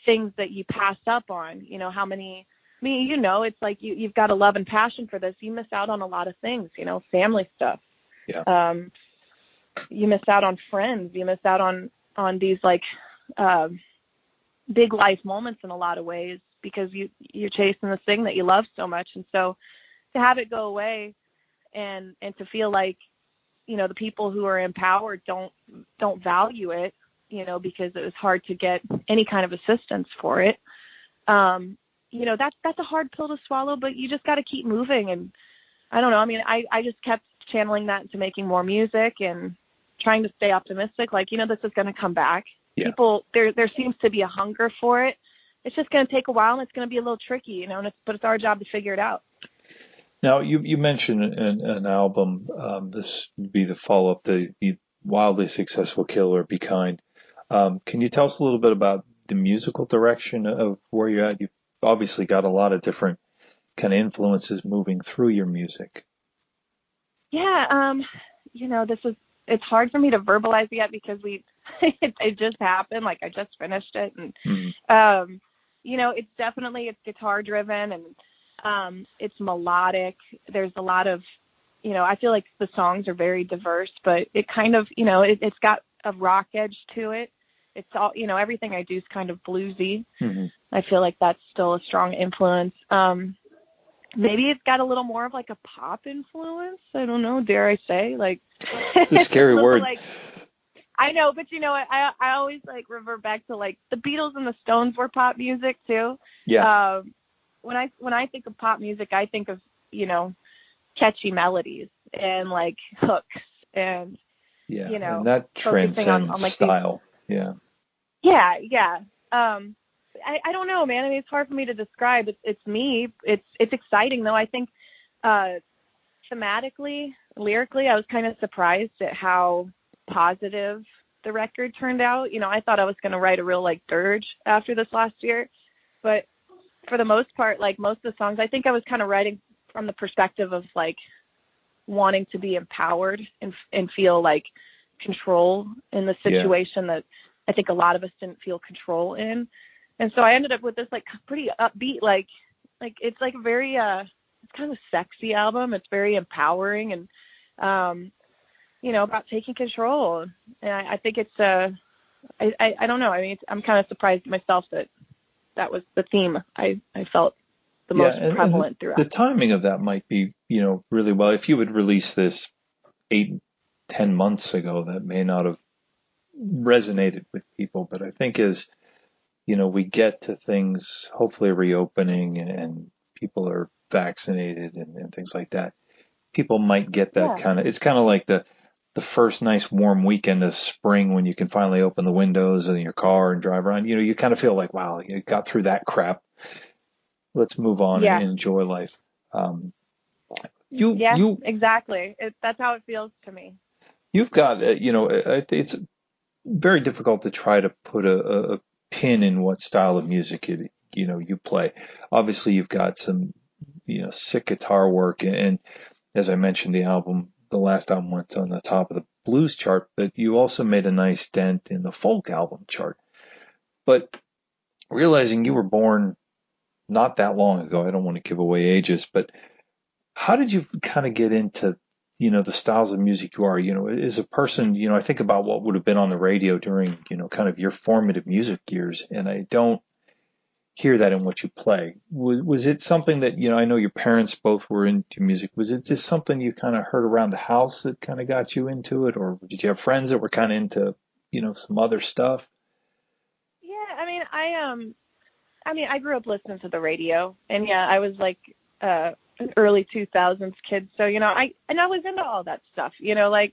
things that you pass up on. You know, how many I mean, you know, it's like you you've got a love and passion for this. You miss out on a lot of things, you know, family stuff. Yeah. Um you miss out on friends. You miss out on on these like um big life moments in a lot of ways because you you're chasing this thing that you love so much and so to have it go away and and to feel like you know the people who are empowered don't don't value it you know because it was hard to get any kind of assistance for it um you know that's that's a hard pill to swallow but you just got to keep moving and i don't know i mean i i just kept channeling that into making more music and trying to stay optimistic like you know this is going to come back Yeah. people there there seems to be a hunger for it it's just going to take a while and it's going to be a little tricky you know and it's, but it's our job to figure it out Now, you you mentioned an, an album. Um, this would be the follow up, to the wildly successful Kill or Be Kind. Um, can you tell us a little bit about the musical direction of where you're at? You've obviously got a lot of different kind of influences moving through your music. Yeah, um, you know, this is it's hard for me to verbalize yet because we it, it just happened. Like I just finished it, and Mhm. um, you know, it's definitely it's guitar driven and um, it's melodic. There's a lot of, you know, I feel like the songs are very diverse, but it kind of, you know, it, it's got a rock edge to it. It's all, you know, everything I do is kind of bluesy. Mhm. I feel like that's still a strong influence. Um, maybe it's got a little more of like a pop influence. I don't know. Dare I say? Like, It's a scary word. Like, I know, but you know, what? I I always like revert back to like the Beatles and the Stones were pop music too. Yeah. Um, when I when I think of pop music, I think of you know catchy melodies and like hooks and yeah. you know, and that focusing on- on, like, style. Yeah. Yeah, yeah. Um I, I don't know, man. I mean it's hard for me to describe. It's it's me. It's it's exciting though. I think uh thematically, lyrically, I was kind of surprised at how positive the record turned out. You know, I thought I was gonna write a real like dirge after this last year. But for the most part, like most of the songs, I think I was kind of writing from the perspective of like wanting to be empowered and and feel like control in the Yeah. situation that I think a lot of us didn't feel control in. And so I ended up with this like pretty upbeat like like it's like very uh it's kind of a sexy album. It's very empowering and um you know about taking control. And I, I think it's uh I, I I don't know. I mean it's, I'm kind of surprised myself that that was the theme I I felt the Yeah, most and- and prevalent throughout. The timing of that might be, you know, really well. If you would release this eight, ten months ago, that may not have resonated with people. But I think as, you know, we get to things, hopefully reopening and, and people are vaccinated and, and things like that, people might get that Yeah. kind of, it's kind of like the, the first nice warm weekend of spring when you can finally open the windows in your car and drive around, you know, you kind of feel like, wow, you got through that crap. Let's move on Yeah. and enjoy life. Um, you, yeah, you, exactly. It, that's how it feels to me. you've got, uh, you know, it's very difficult to try to put a, a, pin in what style of music you, you know, you play. Obviously you've got some, you know, sick guitar work and as I mentioned, the album, the last album went on the top of the blues chart, but you also made a nice dent in the folk album chart. But realizing you were born not that long ago, I don't want to give away ages, but how did you kind of get into, you know, the styles of music you are? You know, as a person, you know, I think about what would have been on the radio during, you know, kind of your formative music years, and I don't hear that in what you play. Was, was it something that, you know, I know your parents both were into music. Was it just something you kind of heard around the house that kind of got you into it? Or did you have friends that were kind of into, you know, some other stuff? Yeah, I mean, I um, I mean, I grew up listening to the radio, and yeah, I was like uh, an early 2000s kid, so you know, I and I was into all that stuff, you know, like,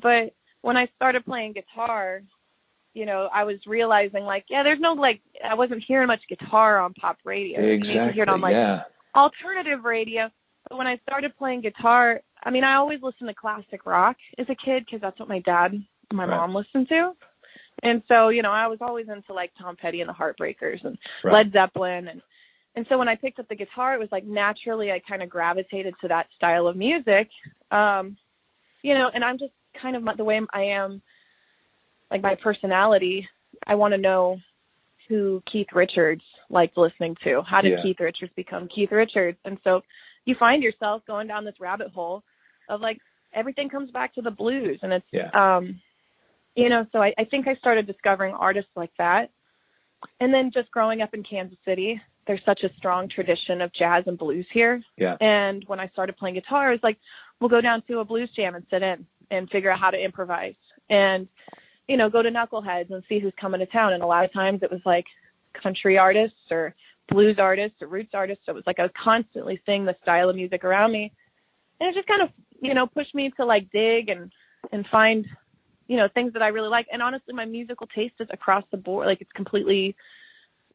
but when I started playing guitar, you know, I was realizing like, yeah, there's no like, I wasn't hearing much guitar on pop radio. You hear it on like yeah. alternative radio. But when I started playing guitar, I mean, I always listened to classic rock as a kid because that's what my dad, my Right. mom listened to. And so, you know, I was always into like Tom Petty and the Heartbreakers and Right. Led Zeppelin and and so when I picked up the guitar, it was like naturally I kind of gravitated to that style of music. Um, you know, and I'm just kind of the way I am, like my personality. I want to know who Keith Richards liked listening to. How did Yeah. Keith Richards become Keith Richards? And so you find yourself going down this rabbit hole of like everything comes back to the blues and it's Yeah. um you know, so I, I think I started discovering artists like that. And then just growing up in Kansas City, there's such a strong tradition of jazz and blues here. Yeah. And when I started playing guitar, I was like, we'll go down to a blues jam and sit in and figure out how to improvise. And, you know, go to Knuckleheads and see who's coming to town. And a lot of times it was like country artists or blues artists or roots artists. So it was like I was constantly seeing the style of music around me. And it just kind of, you know, pushed me to like dig and, and find, you know, things that I really like. And honestly, my musical taste is across the board. Like it's completely,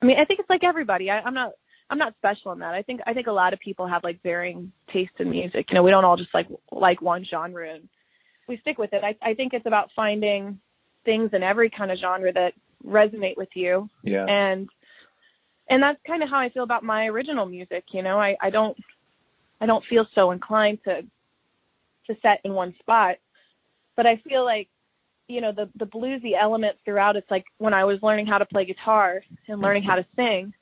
I mean, I think it's like everybody. I, I'm not, I'm not special in that. I think, I think a lot of people have like varying tastes in music. You know, we don't all just like, like one genre and we stick with it. I, I think it's about finding things in every kind of genre that resonate with you Yeah. and and that's kind of how I feel about my original music. You know, I I don't I don't feel so inclined to to set in one spot, but I feel like you know the the bluesy elements throughout. It's like when I was learning how to play guitar and learning how to sing,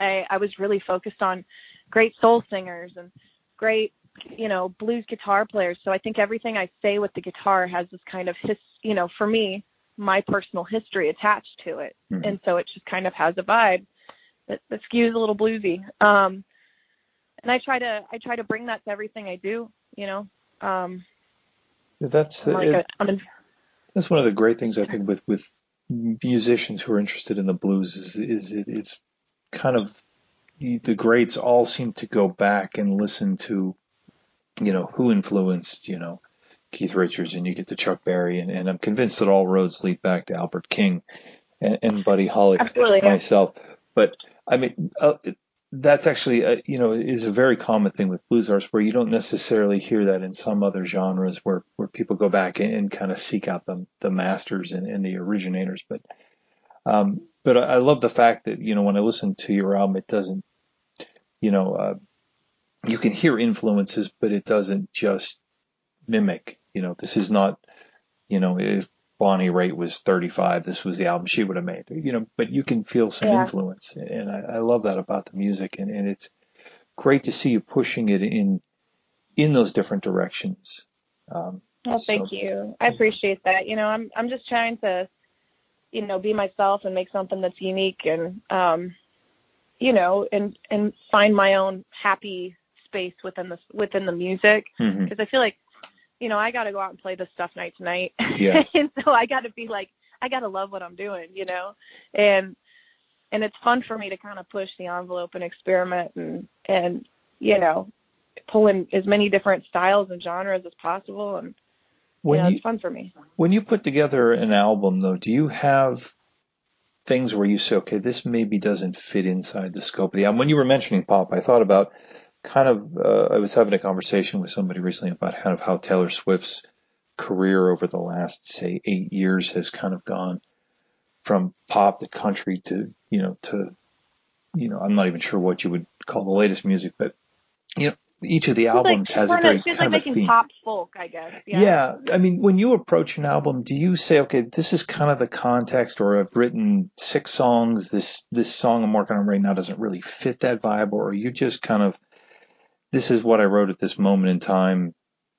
I I was really focused on great soul singers and great you know blues guitar players. So I think everything I say with the guitar has this kind of his you know for me my personal history attached to it, Mhm. and so it just kind of has a vibe that, that skews a little bluesy. Um, and I try to I try to bring that to everything I do. You know, um, That's I'm like it- a, I'm in, That's one of the great things I think with with musicians who are interested in the blues is is it, it's kind of the greats all seem to go back and listen to you know who influenced you know Keith Richards and you get to Chuck Berry and, and I'm convinced that all roads lead back to Albert King and, and Buddy Holly absolutely. myself. But I mean, uh, it- that's actually, uh, you know, is a very common thing with blues artists where you don't necessarily hear that in some other genres where, where people go back and, and kind of seek out the, the masters and, and the originators. But, um, but I I love the fact that, you know, when I listen to your album, it doesn't, you know, uh, you can hear influences, but it doesn't just mimic, you know, this is not, you know, if Bonnie Raitt was 35, this was the album she would have made, you know, but you can feel some Yeah. influence. And I, I love that about the music. And, and it's great to see you pushing it in, in those different directions. Um, Well, so- thank you. I appreciate that. You know, I'm I'm just trying to, you know, be myself and make something that's unique and um, you know, and and find my own happy space within the within the music because I feel like, you know, I got to go out and play this stuff night to night. Yeah. and so I got to be like, I got to love what I'm doing, you know, and and it's fun for me to kind of push the envelope and experiment and and you know, pull in as many different styles and genres as possible and When yeah, you, it's fun for me. When you put together an album, though, do you have things where you say, okay, this maybe doesn't fit inside the scope of the album? When you were mentioning pop, I thought about kind of, uh, I was having a conversation with somebody recently about kind of how Taylor Swift's career over the last, say, eight years has kind of gone from pop to country to, you know, to, you know, I'm not even sure what you would call the latest music, but, you know, each of the She's albums like, has a very kind like of a making theme. pop folk, I guess. Yeah. Yeah. I mean, when you approach an album, do you say, okay, this is kind of the context, or I've written six songs. This this song I'm working on right now doesn't really fit that vibe, or are you just kind of, this is what I wrote at this moment in time.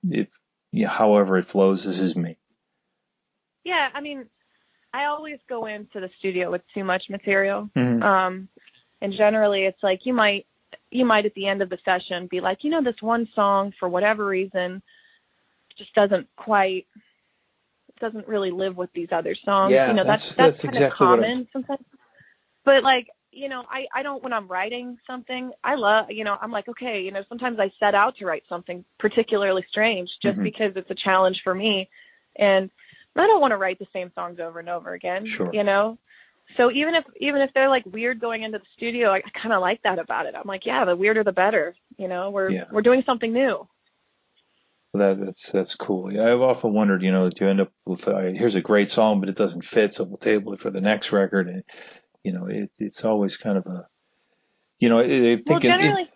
If yeah, however it flows, this is me. Yeah, I mean, I always go into the studio with too much material. Mhm. Um, and generally it's like you might you might at the end of the session be like, you know, this one song for whatever reason just doesn't quite doesn't really live with these other songs. Yeah, you know, that's- that's that's kind exactly of what common sometimes. But like, you know, I I don't when I'm writing something, I love, you know, I'm like, okay, you know, sometimes I set out to write something particularly strange just Mhm. because it's a challenge for me. And I don't want to write the same songs over and over again. Sure. You know? So even if even if they're like weird going into the studio, I, I kind of like that about it. I'm like, yeah, the weirder the better. You know, we're Yeah. we're doing something new. That that's that's cool. Yeah, I've often wondered, you know, do you end up with uh, here's a great song, but it doesn't fit, so we'll table it for the next record, and you know, it, it's always kind of a, you know, I, I think Well, it- it- generally,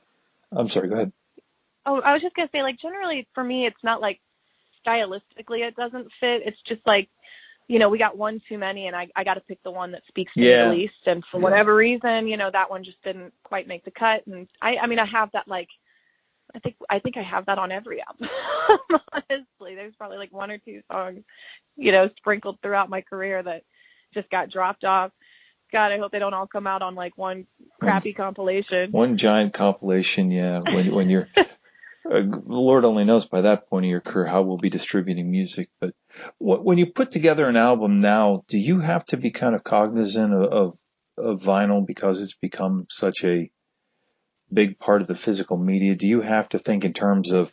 I'm sorry, go ahead. oh, I was just gonna say, like, generally for me, it's not like stylistically it doesn't fit. It's just like you know, we got one too many, and I I got to pick the one that speaks to Yeah. me the least. And for Yeah. whatever reason, you know, that one just didn't quite make the cut. And I I mean, I have that like. I think I think I have that on every album. Honestly, there's probably like one or two songs, you know, sprinkled throughout my career that just got dropped off. God, I hope they don't all come out on like one crappy compilation. One giant compilation, yeah. When when you're, uh, Lord only knows by that point of your career how we'll be distributing music. But wh- when you put together an album now, do you have to be kind of cognizant of, of, of vinyl because it's become such a big part of the physical media? Do you have to think in terms of,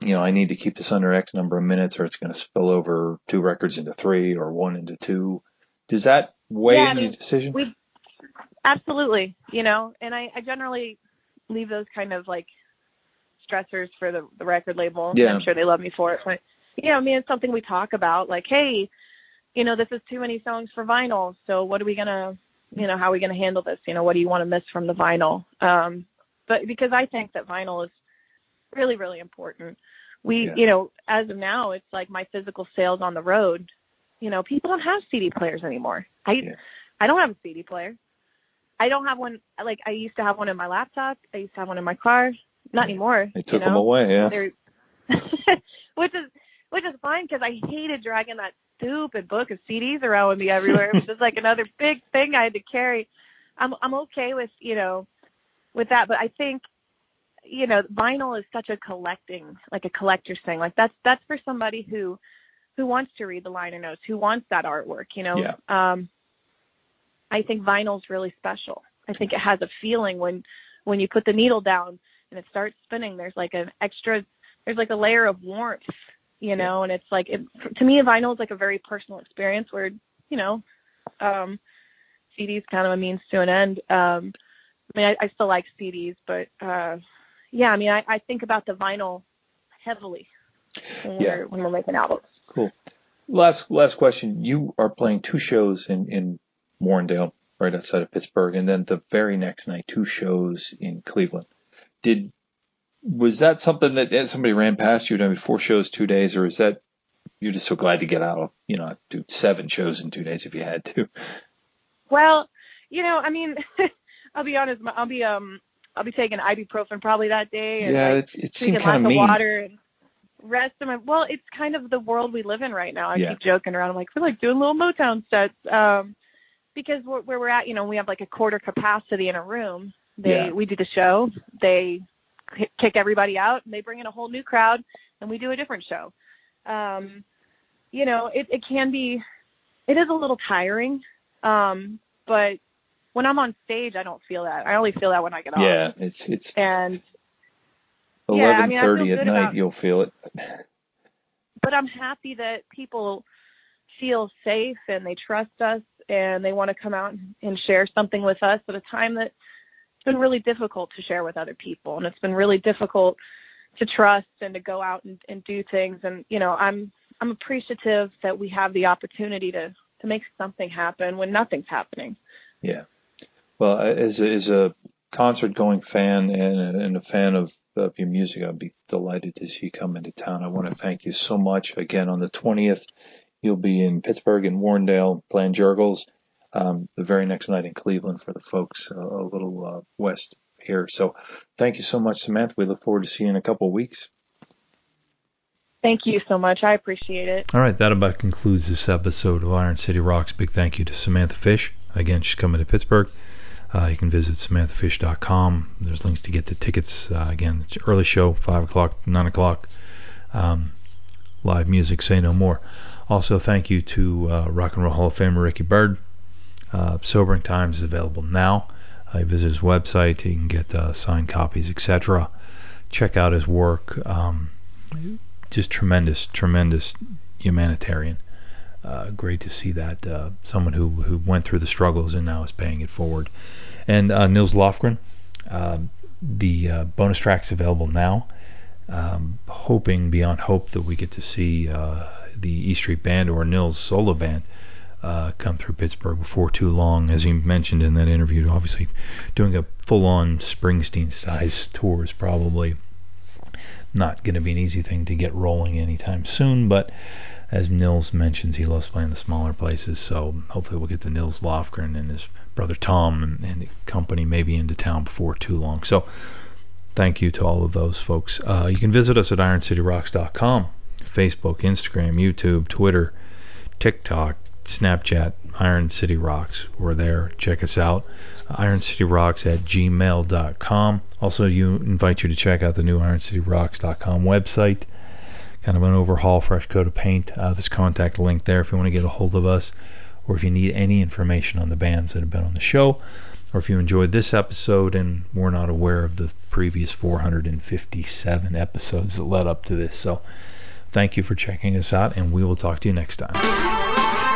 you know, I need to keep this under X number of minutes, or it's going to spill over two records into three, or one into two? Does that weigh Yeah, in your decision? We absolutely, you know, and I, I generally leave those kind of like stressors for the, the record label. Yeah. I'm sure they love me for it. But yeah, I mean, it's something we talk about. Like, hey, you know, this is too many songs for vinyl. So what are we gonna, you know, how are we gonna handle this? You know, what do you want to miss from the vinyl? Um, but because I think that vinyl is really, really important. We, Yeah. you know, as of now, it's like my physical sales on the road. You know, people don't have CD players anymore. I, Yeah. I don't have a CD player. I don't have one. Like I used to have one in my laptop. I used to have one in my car. Not anymore. They you took know? them away, yeah. Which is which is fine because I hated dragging that stupid book of CDs around with me everywhere. it was just like another big thing I had to carry. I'm I'm okay with you know with that, but I think you know vinyl is such a collecting like a collector's thing. Like that's that's for somebody who who wants to read the liner notes, who wants that artwork. You know, Yeah. um, I think vinyl's really special. I think it has a feeling when when you put the needle down and it starts spinning. There's like an extra, there's like a layer of warmth, you know. And it's like it, to me, vinyl is like a very personal experience where you know, um, CDs kind of a means to an end. Um, I mean, I, I still like CDs, but uh, yeah, I mean, I, I think about the vinyl heavily when Yeah. we're when we're making albums. Cool. Last last question. You are playing two shows in in Warrendale, right outside of Pittsburgh, and then the very next night, two shows in Cleveland. Did was that something that somebody ran past you? I mean, four shows, two days, or is that you're just so glad to get out of you know do seven shows in two days if you had to? Well, you know, I mean, I'll be honest. I'll be um, I'll be taking ibuprofen probably that day. And Yeah, like, it's it seemed kind of lots mean. water and rest of my. Well, it's kind of the world we live in right now. I Yeah. keep joking around. I'm like, we're like doing little Motown sets. Um, because where, where we're at, you know, we have like a quarter capacity in a room. They Yeah. we do the show. They kick everybody out and they bring in a whole new crowd and we do a different show. Um, you know, it, it can be, it is a little tiring. Um, but when I'm on stage, I don't feel that. I only feel that when I get off. Yeah, it's it's And Yeah, I mean, thirty at night. about- You'll feel it. but I'm happy that people feel safe and they trust us and they want to come out and share something with us at a time that it's been really difficult to share with other people and it's been really difficult to trust and to go out and, and do things and you know I'm I'm appreciative that we have the opportunity to to make something happen when nothing's happening. Yeah. Well, as a, as a concert going fan and and a fan of, of your music, I'd be delighted to see you come into town. I want to thank you so much. Again, on the 20th, you'll be in Pittsburgh and Warrendale playing Jergel's. Um, the very next night in Cleveland for the folks uh, a little uh, west here. So thank you so much, Samantha. We look forward to seeing you in a couple of weeks. Thank you so much. I appreciate it. All right, that about concludes this episode of Iron City Rocks. Big thank you to Samantha Fish. Again, she's coming to Pittsburgh. Uh, you can visit samanthafish.com. There's links to get the tickets. Uh, again, it's early show, 5 o'clock, 9 o'clock. Um, live music, say no more. Also, thank you to uh, Rock and Roll Hall of Famer Ricky Byrd. Uh, Sobering Times is available now. Uh, visit his website, you can get uh, signed copies, etc. Check out his work. Um, just tremendous, tremendous humanitarian. Uh, great to see that uh, someone who who went through the struggles and now is paying it forward. And uh, Nils Lofgren, uh, the uh, bonus tracks available now. Um, hoping beyond hope that we get to see uh, the E Street Band or Nils solo band uh, come through Pittsburgh before too long, as he mentioned in that interview. Obviously, doing a full-on Springsteen-size tour is probably not going to be an easy thing to get rolling anytime soon, but as Nils mentions, he loves playing the smaller places. So hopefully we'll get the Nils Lofgren and his brother Tom and, and company maybe into town before too long. So thank you to all of those folks. Uh, you can visit us at IronCityRocks.com, Facebook, Instagram, YouTube, Twitter, TikTok, Snapchat, Iron City Rocks. We're there. Check us out. IronCityRocks at gmail.com. Also, you invite you to check out the new IronCityRocks.com website kind of an overhaul, fresh coat of paint. Uh, there's contact link there if you want to get a hold of us, or if you need any information on the bands that have been on the show, or if you enjoyed this episode and were not aware of the previous 457 episodes that led up to this. So, thank you for checking us out, and we will talk to you next time.